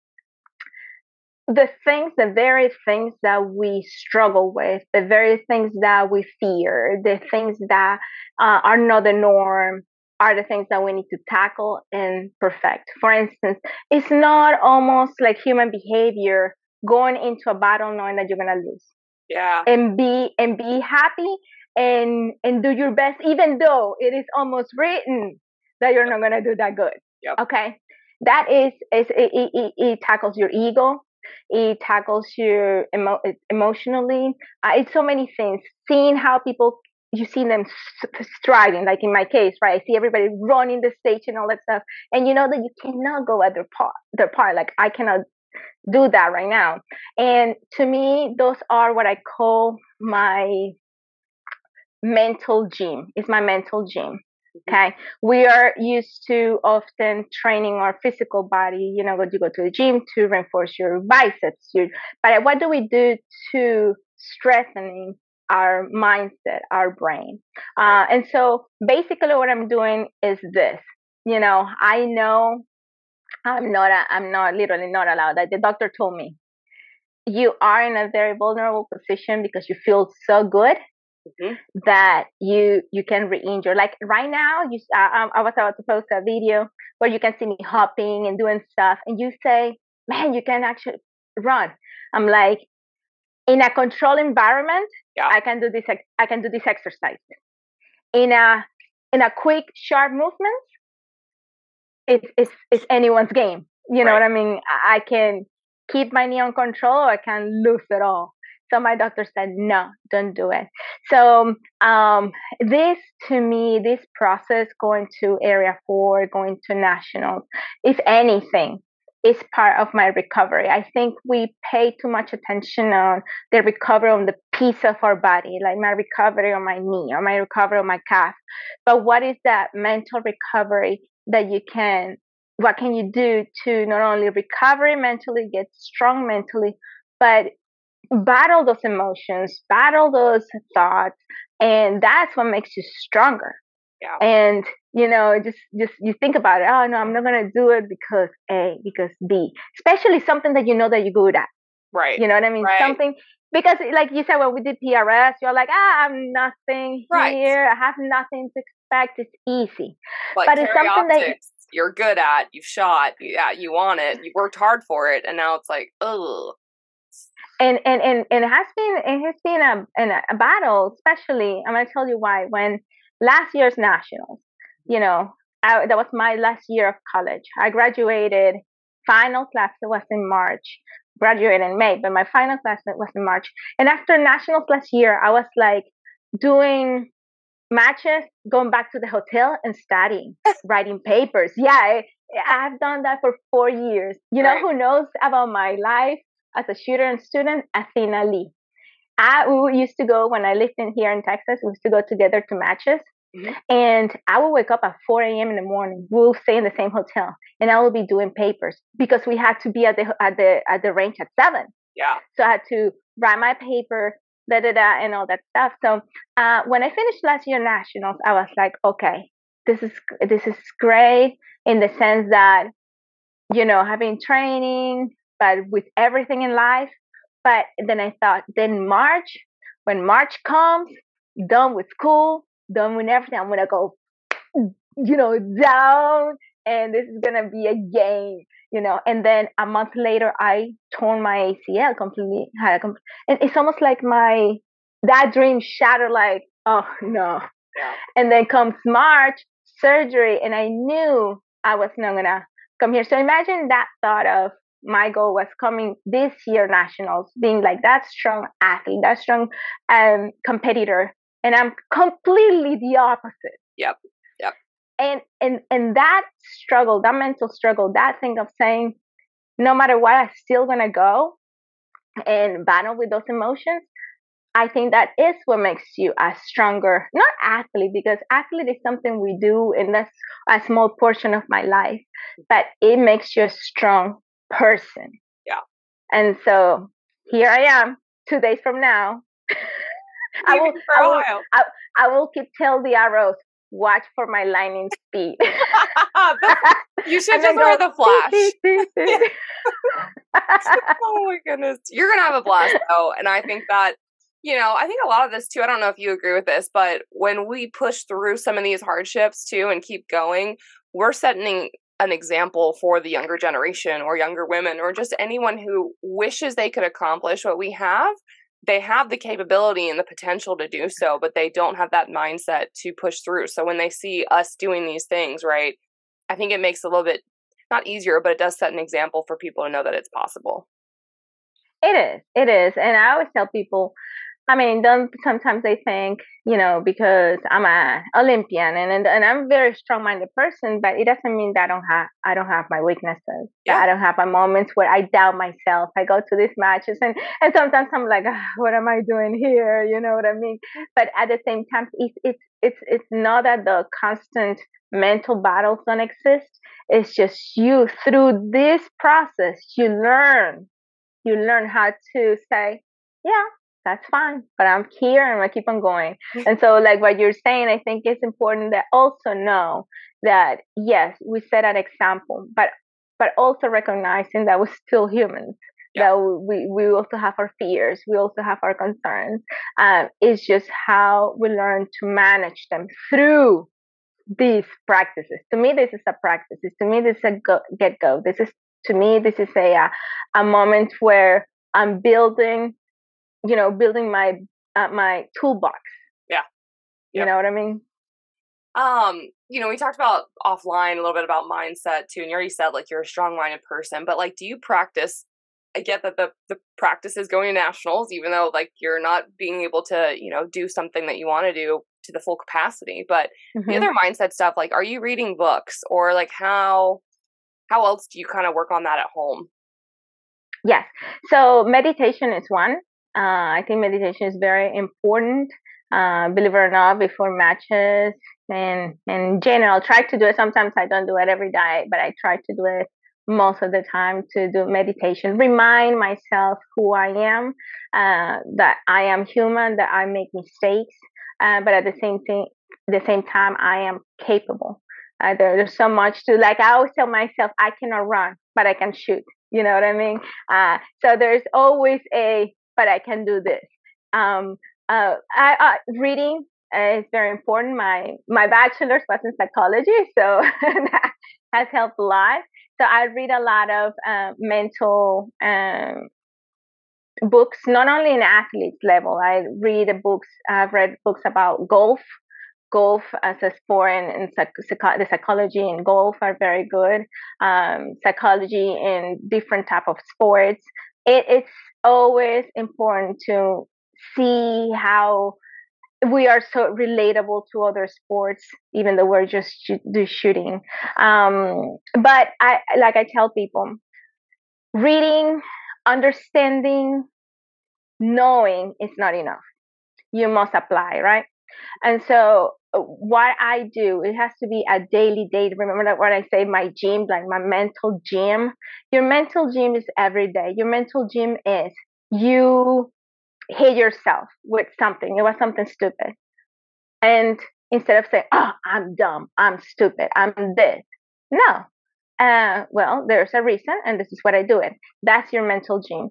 the things, the very things that we struggle with, the very things that we fear, the things that uh, are not the norm, are the things that we need to tackle and perfect. For instance, it's not almost like human behavior going into a battle knowing that you're gonna lose. Yeah. And be and be happy and and do your best, even though it is almost written that you're not gonna do that good. Yep. Okay. That is, is it, it, it tackles your ego it tackles you emo- emotionally. Uh, it's so many things. Seeing how people you see them striving, like in my case, right? I see everybody running the stage and all that stuff, and you know that you cannot go at their part. Their part, like I cannot do that right now. And to me, those are what I call my mental gym. It's my mental gym. Mm-hmm. Okay. We are used to often training our physical body, you know, you go to the gym to reinforce your biceps. Your, but what do we do to strengthening our mindset, our brain? Uh, and so basically what I'm doing is this, you know, I know I'm not, a, I'm not literally not allowed that. The doctor told me you are in a very vulnerable position because you feel so good mm-hmm. that you you can re-injure. Like right now, you uh, I was about to post a video where you can see me hopping and doing stuff, and you say, "Man, you can actually run." I'm like, in a controlled environment, yeah. I can do this. I can do this exercise. In a in a quick, sharp movement, it's it's, it's anyone's game. You know right. what I mean? I can keep my knee on control. I can lose it all. So my doctor said, no, don't do it. So um, this, to me, this process going to area four, going to nationals, if anything, is part of my recovery. I think we pay too much attention on the recovery on the piece of our body, like my recovery on my knee or my recovery on my calf. But what is that mental recovery that you can, what can you do to not only recover mentally, get strong mentally, but battle those emotions, battle those thoughts, and that's what makes you stronger. Yeah. And you know, just just you think about it. Oh no, I'm not gonna do it because A, because B. Especially something that you know that you're good at. Right. You know what I mean? Right. Something because, like you said, when we did PRS, you're like, ah, I'm nothing right. here. I have nothing to expect. It's easy. Like but it's something that you're good at. You've shot. Yeah, you want it. You worked hard for it, and now it's like, oh, and and and, and it has been it has been a, a battle especially i'm going to tell you why when last year's nationals you know I, that was my last year of college i graduated final class was in march graduated in may but my final class was in march and after nationals last year i was like doing matches going back to the hotel and studying [LAUGHS] writing papers yeah I, i've done that for four years you know right. who knows about my life as a shooter and student, Athena Lee. I we used to go when I lived in here in Texas. We used to go together to matches, mm-hmm. and I would wake up at 4 a.m. in the morning. We'll stay in the same hotel, and I will be doing papers because we had to be at the at the at the range at seven. Yeah. So I had to write my paper, da da da, and all that stuff. So uh, when I finished last year nationals, I was like, okay, this is this is great in the sense that you know having training but with everything in life. But then I thought, then March, when March comes, done with school, done with everything, I'm gonna go, you know, down, and this is gonna be a game, you know. And then a month later, I torn my ACL completely. Had a compl- and it's almost like my that dream shattered. Like, [LAUGHS] oh no. Yeah. And then comes March, surgery, and I knew I was not gonna come here. So imagine that thought of my goal was coming this year nationals, being like that strong athlete, that strong um, competitor, and I'm completely the opposite. Yep. Yep. And and and that struggle, that mental struggle, that thing of saying, no matter what, I'm still gonna go and battle with those emotions. I think that is what makes you a stronger, not athlete, because athlete is something we do, and that's a small portion of my life, but it makes you a strong person. Yeah. And so here I am, two days from now. [LAUGHS] I will, I will, I, I will keep tell the ROs, watch for my lightning speed. [LAUGHS] you [LAUGHS] should just wear the flash. [LAUGHS] oh my goodness. You're going to have a blast though. And I think that, you know, I think a lot of this too, I don't know if you agree with this, but when we push through some of these hardships too and keep going, we're setting an example for the younger generation or younger women or just anyone who wishes they could accomplish what we have they have the capability and the potential to do so, but they don't have that mindset to push through. So when they see us doing these things, right, I think it makes it a little bit not easier, but it does set an example for people to know that it's possible. It is. It is. And I always tell people I mean, then sometimes they think, you know, because I'm a Olympian and, and and I'm a very strong-minded person, but it doesn't mean that I don't have I don't have my weaknesses. Yeah. I don't have my moments where I doubt myself. I go to these matches and and sometimes I'm like, oh, what am I doing here? You know what I mean? But at the same time, it's it's it's it's not that the constant mental battles don't exist. It's just you through this process, you learn. You learn how to say, yeah, that's fine. But I'm here and I keep on going. and so, like what you're saying, I think it's important that also know that yes, we set an example, but but also recognizing that we're still humans. Yeah. That we we also have our fears, we also have our concerns. Um, it's just how we learn to manage them through these practices. To me, this is a practice. To me, this is a go, get go. This is to me, this is a a moment where I'm building you know, building my uh, my toolbox. Yeah. Yep. You know what I mean? Um, you know, we talked about offline a little bit about mindset too, and you already said like you're a strong-minded person, but like, do you practice? I get that the the practice is going to nationals, even though like you're not being able to, you know, do something that you want to do to the full capacity. But mm-hmm. the other mindset stuff, like, are you reading books or like how how else do you kind of work on that at home? Yes. So meditation is one. Uh, I think meditation is very important. Uh, believe it or not, before matches and in general, try to do it. Sometimes I don't do it every day, but I try to do it most of the time to do meditation. Remind myself who I am, uh, that I am human, that I make mistakes, uh, but at the same thing, the same time, I am capable. Uh, there, there's so much to like. I always tell myself I cannot run, but I can shoot. You know what I mean? Uh, so there's always a but I can do this. Um, uh, I, uh, reading is very important. My my bachelor's was in psychology, [LAUGHS] so that has helped a lot. So I read a lot of uh, mental um, books, not only in athletes level. I read books. I've read books about golf. Golf as a sport and, and psych- the psychology in golf are very good. Um, psychology in different type of sports. It, it's always important to see how we are so relatable to other sports, even though we're just do shooting. Um, but I, like I tell people, reading, understanding, knowing is not enough. You must apply, right? And so uh, what I do, it has to be a daily date. Remember that when I say, my gym, like my mental gym. Your mental gym is every day. Your mental gym is you hit yourself with something. It was something stupid. And instead of saying, oh, I'm dumb, I'm stupid, I'm this. No. Uh, well, there's a reason, and this is what I do it. That's your mental gym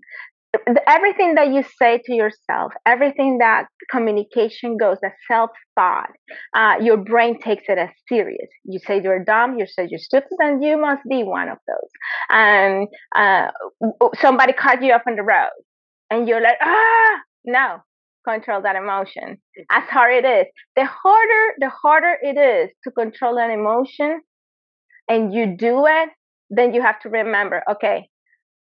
everything that you say to yourself, everything that communication goes, that self thought, uh, your brain takes it as serious. You say you're dumb, you say you're stupid, and you must be one of those. And uh, somebody cut you off on the road, and you're like, ah, no, control that emotion. As hard it is, the harder, the harder it is to control an emotion, and you do it, then you have to remember, okay,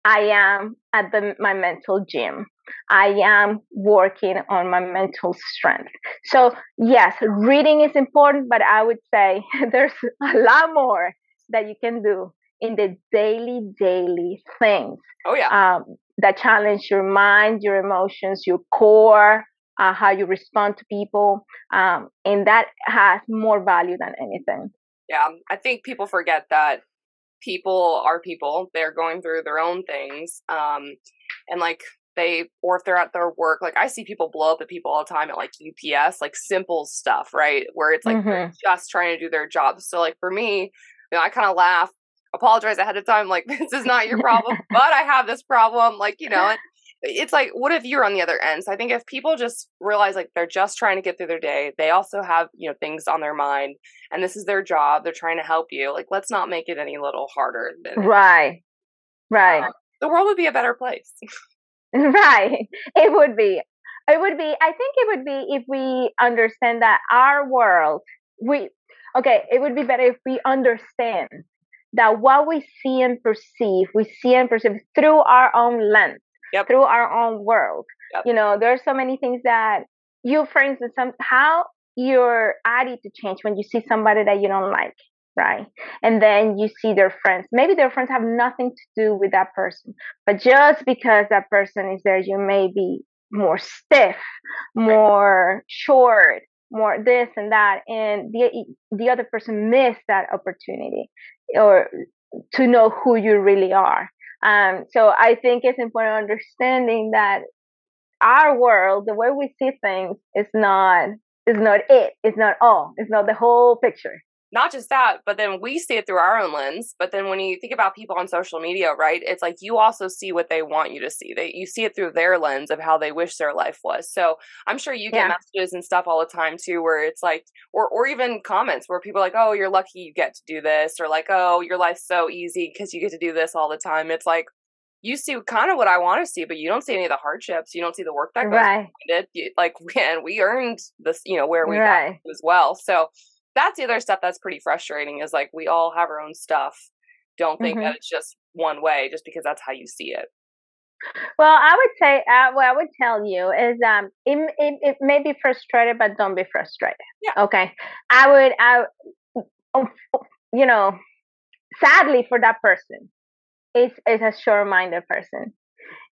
I am at the, my mental gym. I am working on my mental strength. So, yes, reading is important, but I would say [LAUGHS] there's a lot more that you can do in the daily, daily things. Oh, yeah. Um, that challenge your mind, your emotions, your core, uh, how you respond to people. Um, and that has more value than anything. Yeah, I think people forget that people are people. They're going through their own things. Um, and like they, or if they're at their work, like I see people blow up at people all the time at like UPS, like simple stuff, right? Where it's like mm-hmm. just trying to do their job. So like for me, you know, I kind of laugh, apologize ahead of time, like [LAUGHS] this is not your problem, [LAUGHS] but I have this problem, like you know. And it's like what if you're on the other end? So i think if people just realize like they're just trying to get through their day they also have you know things on their mind and this is their job they're trying to help you like let's not make it any little harder right. Right. Um, the world would be a better place. [LAUGHS] [LAUGHS] Right. It would be. It would be i think it would be if we understand that our world we okay it would be better if we understand that what we see and perceive we see and perceive through our own lens yep. through our own world. Yep. You know, there are so many things that you, for instance, some, how your attitude to change when you see somebody that you don't like, right? And then you see their friends. Maybe their friends have nothing to do with that person, but just because that person is there, you may be more stiff, more short, more this and that, and the the other person missed that opportunity or to know who you really are. Um, so I think it's important understanding that our world, the way we see things, is not is not it. It's not all. It's not the whole picture not just that, but then we see it through our own lens. But then when you think about people on social media, right, it's like you also see what they want you to see. They you see it through their lens of how they wish their life was. So I'm sure you get yeah. messages and stuff all the time too, where it's like, or or even comments where people are like, oh, you're lucky you get to do this, or like, oh, your life's so easy because you get to do this all the time. It's like you see kind of what I want to see, but you don't see any of the hardships. You don't see the work that goes right. behind it. like, [LAUGHS] and we earned this, you know, where we right. got as well. So that's the other stuff that's pretty frustrating is like we all have our own stuff. Don't think mm-hmm. that it's just one way just because that's how you see it. Well, I would say uh, what I would tell you is um it, it, it may be frustrated, but don't be frustrated. Yeah. Okay. I would I oh, you know sadly for that person is is a sure-minded person.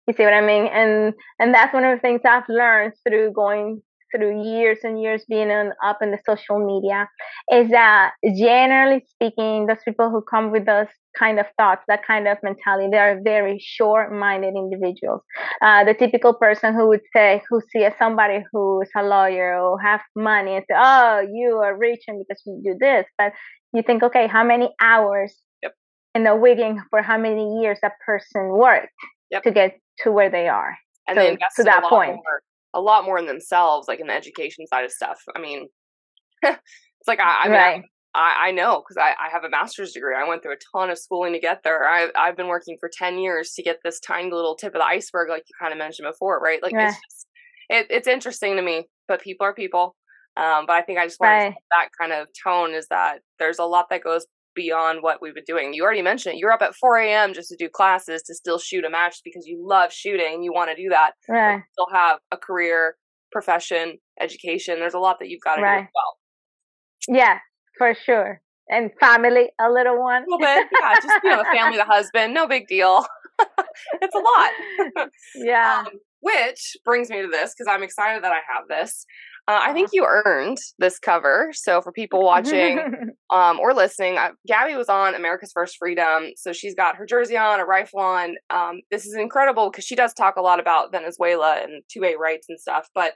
You see what I mean? And and that's one of the things I've learned through going through years and years being on, up in the social media is that generally speaking, those people who come with those kind of thoughts, that kind of mentality, they are very short-minded individuals. Uh, the typical person who would say, who sees somebody who is a lawyer or have money and say, "Oh, you are rich and because you do this," but you think, okay, how many hours yep. in a wigging for how many years that person worked yep. to get to where they are? And so, to that point. More a lot more in themselves, like in the education side of stuff. I mean, [LAUGHS] it's like I, I mean, right. I, I know because I, I have a master's degree. I went through a ton of schooling to get there. I, I've been working for 10 years to get this tiny little tip of the iceberg, like you kind of mentioned before, right? Like it's just, it, it's interesting to me, but people are people. Um, but I think I just want right. that kind of tone is that there's a lot that goes beyond what we've been doing. You already mentioned it. You're up at 4 a.m. just to do classes to still shoot a match because you love shooting and you want to do that. Right. still have a career, profession, education. There's a lot that you've got to right. do as well. Yeah, for sure. And family, a little one. A little bit, yeah. Just you know, a family, the [LAUGHS] husband, no big deal. [LAUGHS] it's a lot. [LAUGHS] yeah. Um, which brings me to this because I'm excited that I have this. Uh, I think you earned this cover. So for people watching [LAUGHS] um, or listening, uh, Gabby was on America's First Freedom. So she's got her jersey on, a rifle on. Um, this is incredible because she does talk a lot about Venezuela and 2A rights and stuff. But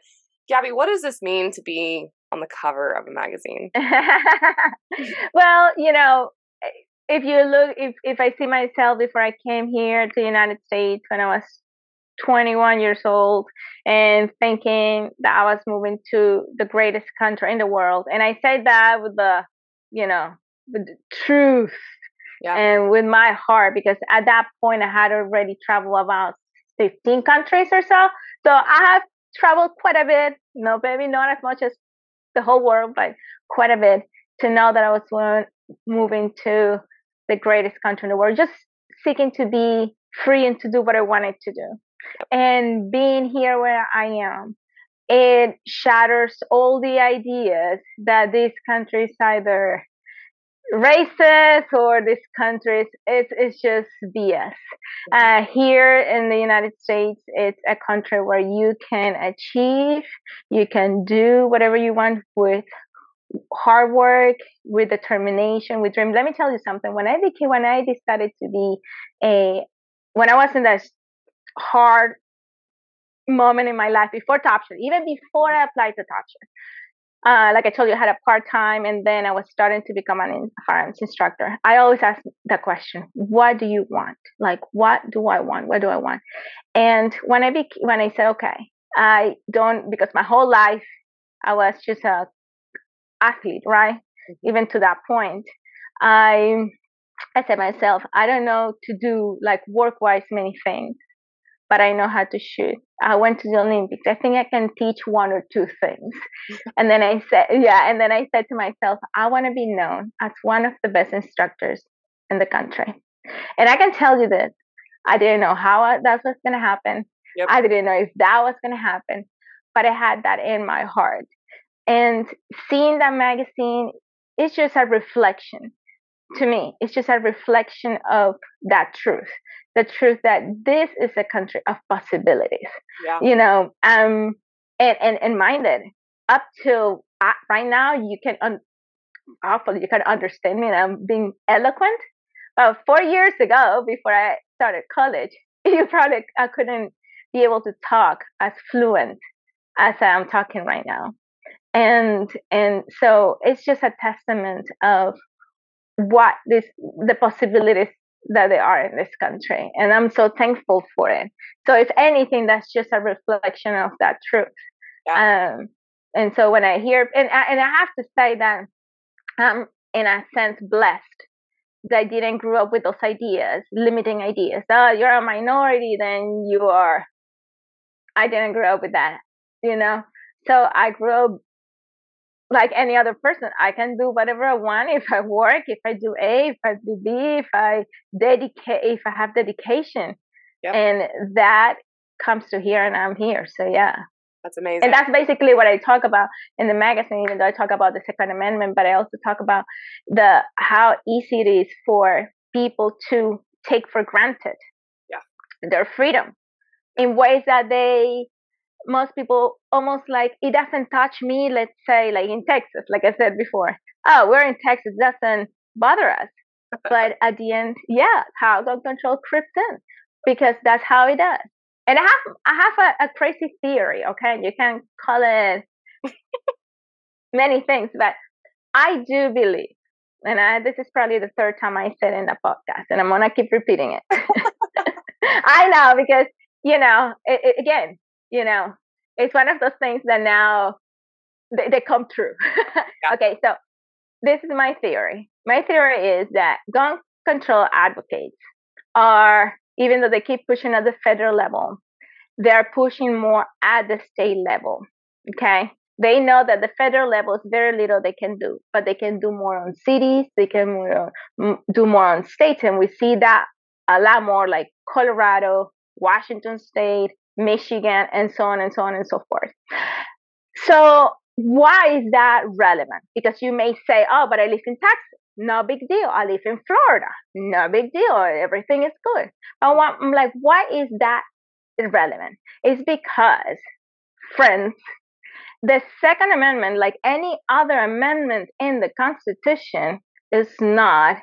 Gabby, what does this mean to be on the cover of a magazine? [LAUGHS] well, you know, if you look, if, if I see myself before I came here to the United States when I was 21 years old and thinking that I was moving to the greatest country in the world. And I said that with the, you know, with the truth yeah. and with my heart because at that point I had already traveled about 15 countries or so. So I have traveled quite a bit, you know, maybe not as much as the whole world, but quite a bit to know that I was moving to the greatest country in the world, just seeking to be free and to do what I wanted to do. And being here where I am, it shatters all the ideas that this country is either racist or this country it's it's just BS. Uh, here in the United States, it's a country where you can achieve, you can do whatever you want with hard work, with determination, with dream. Let me tell you something. When I became, when I decided to be a, when I was in that hard moment in my life before Top Shot, even before I applied to Top Shot, uh, like I told you, I had a part time, and then I was starting to become an firearms instructor. I always ask the question, "What do you want? Like, what do I want? What do I want?" And when I be- when I said, "Okay, I don't," because my whole life I was just a athlete, right? Mm-hmm. Even to that point, I I said myself, I don't know to do like work wise many things but I know how to shoot. I went to the Olympics. I think I can teach one or two things. [LAUGHS] and then I said, yeah, and then I said to myself, I want to be known as one of the best instructors in the country. And I can tell you this I didn't know how that was going to happen. Yep. I didn't know if that was going to happen, but I had that in my heart. And seeing that magazine is just a reflection to me. It's just a reflection of that truth the truth that this is a country of possibilities. Yeah. You know, um, and and and mind it, up till uh, right now, you can un- hopefully you can understand me. And I'm being eloquent. But four years ago, before I started college, [LAUGHS] you probably I couldn't be able to talk as fluent as I'm talking right now. And and so it's just a testament of what this the possibilities that they are in this country. And I'm so thankful for it. So, if anything, that's just a reflection of that truth. Yeah. Um, and so when I hear, and I, and I have to say that I'm in a sense blessed that I didn't grow up with those ideas, limiting ideas. Oh, you're a minority, then you are. I didn't grow up with that, you know. So I grew up like any other person. I can do whatever I want if I work, if I do A, if I do B, if I dedicate, if I have dedication. Yep. And that comes to here and I'm here. So yeah. That's amazing. And that's basically what I talk about in the magazine, even though I talk about the Second Amendment, but I also talk about the how easy it is for people to take for granted yeah. their freedom in ways that they most people almost like it doesn't touch me let's say like in texas like i said before. Oh we're in texas doesn't bother us. But [LAUGHS] at the end yeah how gun control creeps in because that's how it does. And i have i have a, a crazy theory okay? You can call it many things but i do believe and I, this is probably the third time i said in the podcast and i'm gonna keep repeating it. [LAUGHS] I know because you know it, it, again you know, it's one of those things that now they, they come true. [LAUGHS] yeah. Okay, so this is my theory. My theory is that gun control advocates are, even though they keep pushing at the federal level, they're pushing more at the state level. Okay. They know that the federal level is very little they can do, but they can do more on cities, they can mm, do more on states. And we see that a lot more like Colorado, Washington State, Michigan, and so on and so on and so forth. So, why is that relevant? Because you may say, oh, but I live in Texas. No big deal. I live in Florida. No big deal. Everything is good. But I'm like, why is that irrelevant? It's because, friends, the Second Amendment, like any other amendment in the Constitution, is not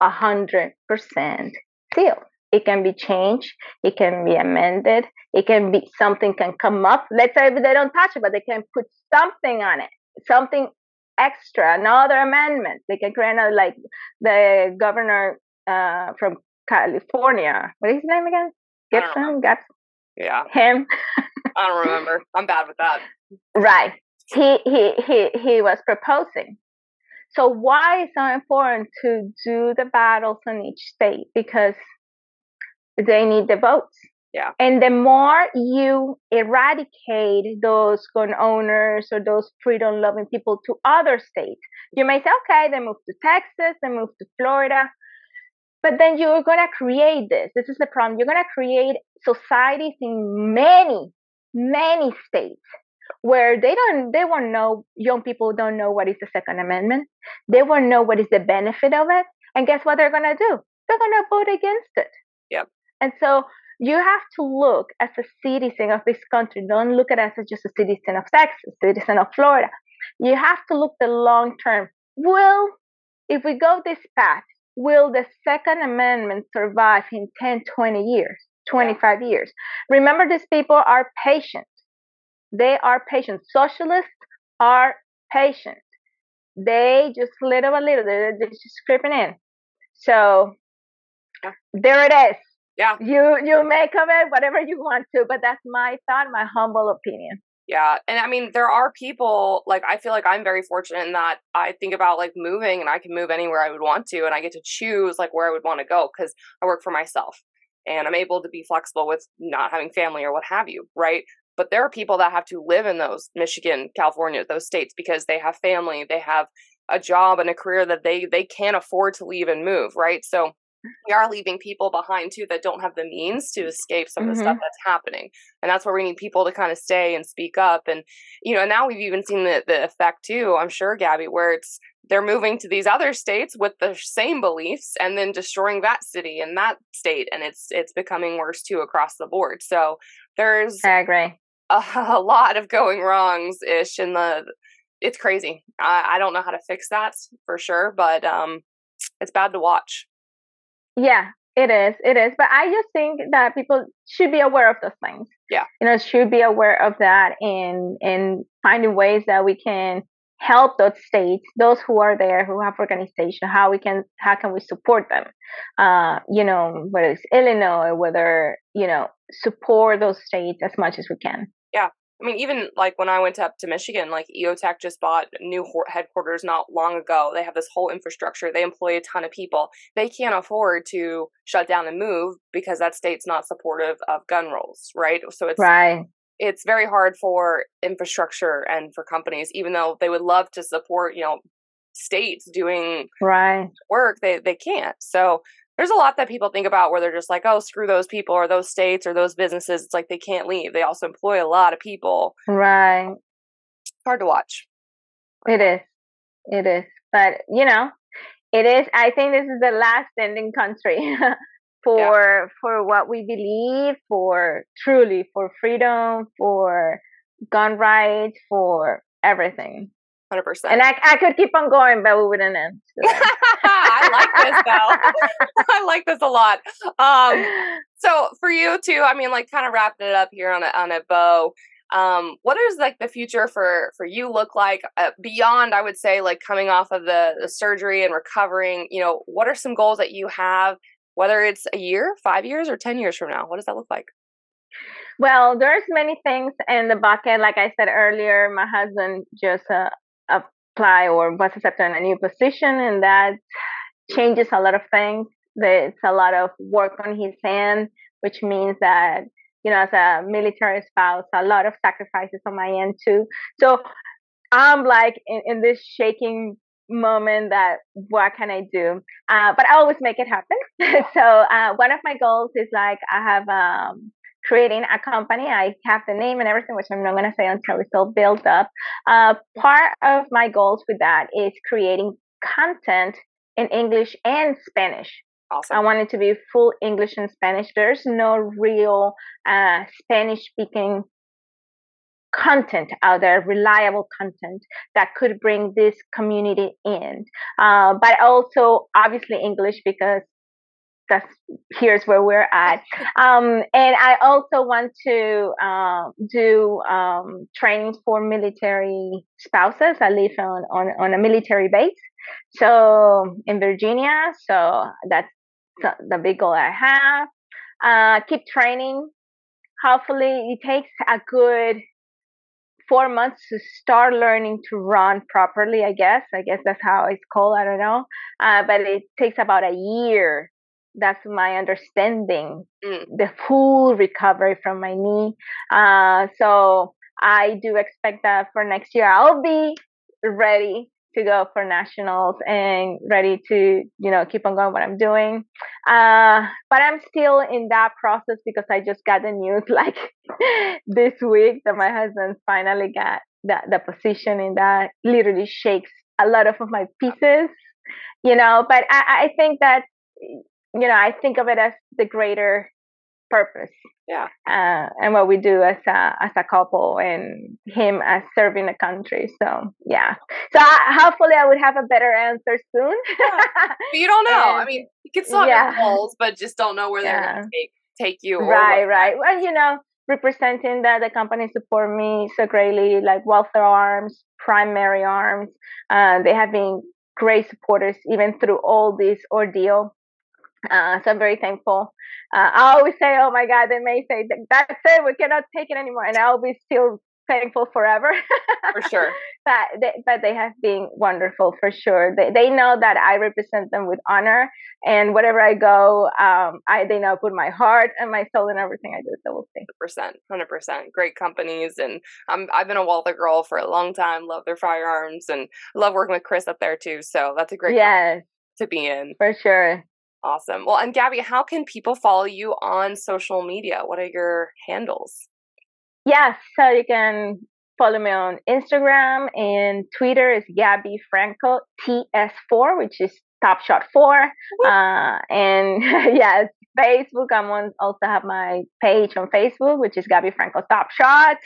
a hundred percent sealed. It can be changed. It can be amended. It can be something can come up. Let's say they don't touch it, but they can put something on it, something extra, another amendment. They can create another, like the governor uh, from California. What is his name again? Gibson. Gibson. Yeah. Him. I don't remember. I'm bad with that. Right. He he he he was proposing. So why is so important to do the battles in each state? Because they need the votes. Yeah. And the more you eradicate those gun owners or those freedom loving people to other states, you may say, okay, they moved to Texas, they moved to Florida. But then you're gonna create this. This is the problem. You're gonna create societies in many, many states where they don't they won't know young people don't know what is the second amendment they won't know what is the benefit of it and guess what they're going to do they're going to vote against it and so you have to look as a citizen of this country don't look at us as just a citizen of texas citizen of florida you have to look the long term will if we go this path will the second amendment survive in 10 20 years 25 years remember these people are patient they are patient. Socialists are patient. They just little by little, they're just creeping in. So there it is. Yeah. You you make of it whatever you want to, but that's my thought, my humble opinion. Yeah. And I mean, there are people like I feel like I'm very fortunate in that I think about like moving and I can move anywhere I would want to and I get to choose like where I would want to go because I work for myself and I'm able to be flexible with not having family or what have you, right? But there are people that have to live in those Michigan, California, those states because they have family, they have a job and a career that they they can't afford to leave and move, right? So we are leaving people behind too that don't have the means to escape some of the stuff mm-hmm. that's happening and that's where we need people to kind of stay and speak up and you know now we've even seen the, the effect too i'm sure gabby where it's they're moving to these other states with the same beliefs and then destroying that city and that state and it's it's becoming worse too across the board so there's i agree. a, [LAUGHS] a lot of going wrongs ish in the it's crazy. I, I don't know how to fix that for sure but um it's bad to watch yeah it is it is but i just think that people should be aware of those things. Yeah. You know should be aware of that and and finding ways that we can help those states those who are there who have organization how we can how can we support them? Uh you know whether it's illinois whether you know support those states as much as we can. Yeah. I mean, even like when I went up to Michigan, like EOTech just bought new headquarters not long ago. They have this whole infrastructure. They employ a ton of people. They can't afford to shut down and move because that state's not supportive of gun rules, right? So it's right. It's very hard for infrastructure and for companies, even though they would love to support, you know, states doing right work, they they can't. So there's a lot that people think about where they're just like, oh, screw those people or those states or those businesses. It's like they can't leave. They also employ a lot of people. Right. It's hard to watch. It is. It is. But, you know, it is. I think this is the last standing country [LAUGHS] for yeah. for what we believe, for truly for freedom, for gun rights, for everything. Hundred percent. And I, I could keep on going, but we wouldn't end. [LAUGHS] I like this though. [LAUGHS] I like this a lot. Um, so for you too, I mean, like, kind of wrapping it up here on a on a bow. Um, what does like the future for for you look like uh, beyond? I would say like coming off of the, the surgery and recovering. You know, what are some goals that you have? Whether it's a year, five years, or ten years from now, what does that look like? Well, there's many things in the bucket. Like I said earlier, my husband just uh, apply or was accepted in a new position, and that changes a lot of things. There's a lot of work on his hand, which means that you know, as a military spouse, a lot of sacrifices on my end too. So I'm like in, in this shaking moment that what can I do? Uh, but I always make it happen. [LAUGHS] so uh, one of my goals is like I have um, creating a company. I have the name and everything, which I'm not going to say until it's all built up. Uh, part of my goals with that is creating content in English and Spanish. Awesome. I want it to be full English and Spanish. There's no real uh, Spanish speaking content out there, reliable content that could bring this community in. Uh, but also, obviously, English because that's here's where we're at. Um, and I also want to uh, do um, trainings for military spouses. I live on, on, on a military base, so in Virginia. So that's the big goal I have. Uh, keep training. Hopefully, it takes a good four months to start learning to run properly. I guess. I guess that's how it's called. I don't know. Uh, but it takes about a year that's my understanding mm. the full recovery from my knee uh, so i do expect that for next year i'll be ready to go for nationals and ready to you know keep on going what i'm doing uh, but i'm still in that process because i just got the news [LAUGHS] like this week that my husband finally got the, the position in that literally shakes a lot of my pieces you know but I, I think that you know i think of it as the greater purpose. Yeah. Uh, and what we do as a as a couple, and him as serving the country. So yeah. So I, hopefully, I would have a better answer soon. yeah. [LAUGHS] You don't know. And, I mean, you can still have yeah. goals, but just don't know where they're going to take take you. Right. Right. Well, you know. Representing that the company support me so greatly, like Walther Arms, Primary Arms, uh, they have been great supporters even through all this ordeal. Uh, so I'm very thankful uh, I always say, "Oh my God!" They may say, "That's it. We cannot take it anymore," and I'll be still thankful forever. for sure. [LAUGHS] but they, but they have been wonderful for sure. They they know that I represent them with honor, and wherever I go, um, I they know I put my heart and my soul in everything I do. So we'll see. Percent, hundred percent. Great companies, and I'm I've been a Walther girl for a long time. Love their firearms, and love working with Chris up there too. So that's a great yes to be in for sure. Awesome. Well, and Gabby, how can people follow you on social media? What are your handles? Yes, so you can follow me on Instagram and Twitter is Gabby Franco TS4, which is Top Shot 4. Uh, and [LAUGHS] yes, Facebook, I'm on, also have my page on Facebook, which is Gabby Franco Top Shot.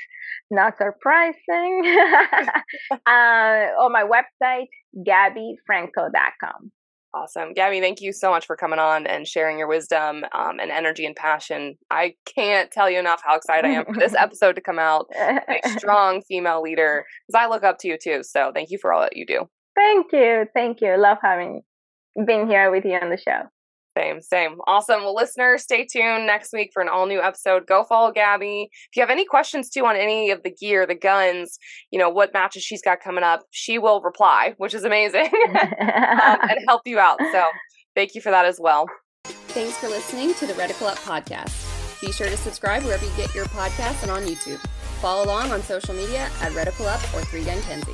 Not surprising. [LAUGHS] [LAUGHS] uh, on my website, gabbyfranco.com. Awesome. Gabby, thank you so much for coming on and sharing your wisdom um, and energy and passion. I can't tell you enough how excited I am for this [LAUGHS] episode to come out. A [LAUGHS] strong female leader, because I look up to you too. So thank you for all that you do. Thank you. Thank you. Love having been here with you on the show. Same, same. Awesome. Well, listeners, stay tuned next week for an all new episode. Go follow Gabby. If you have any questions too on any of the gear, the guns, you know, what matches she's got coming up, she will reply, which is amazing, [LAUGHS] um, and help you out. So thank you for that as well. Thanks for listening to the Reticle Up podcast. Be sure to subscribe wherever you get your podcasts and on YouTube. Follow along on social media at Reticle Up or 3 Gun Kenzie.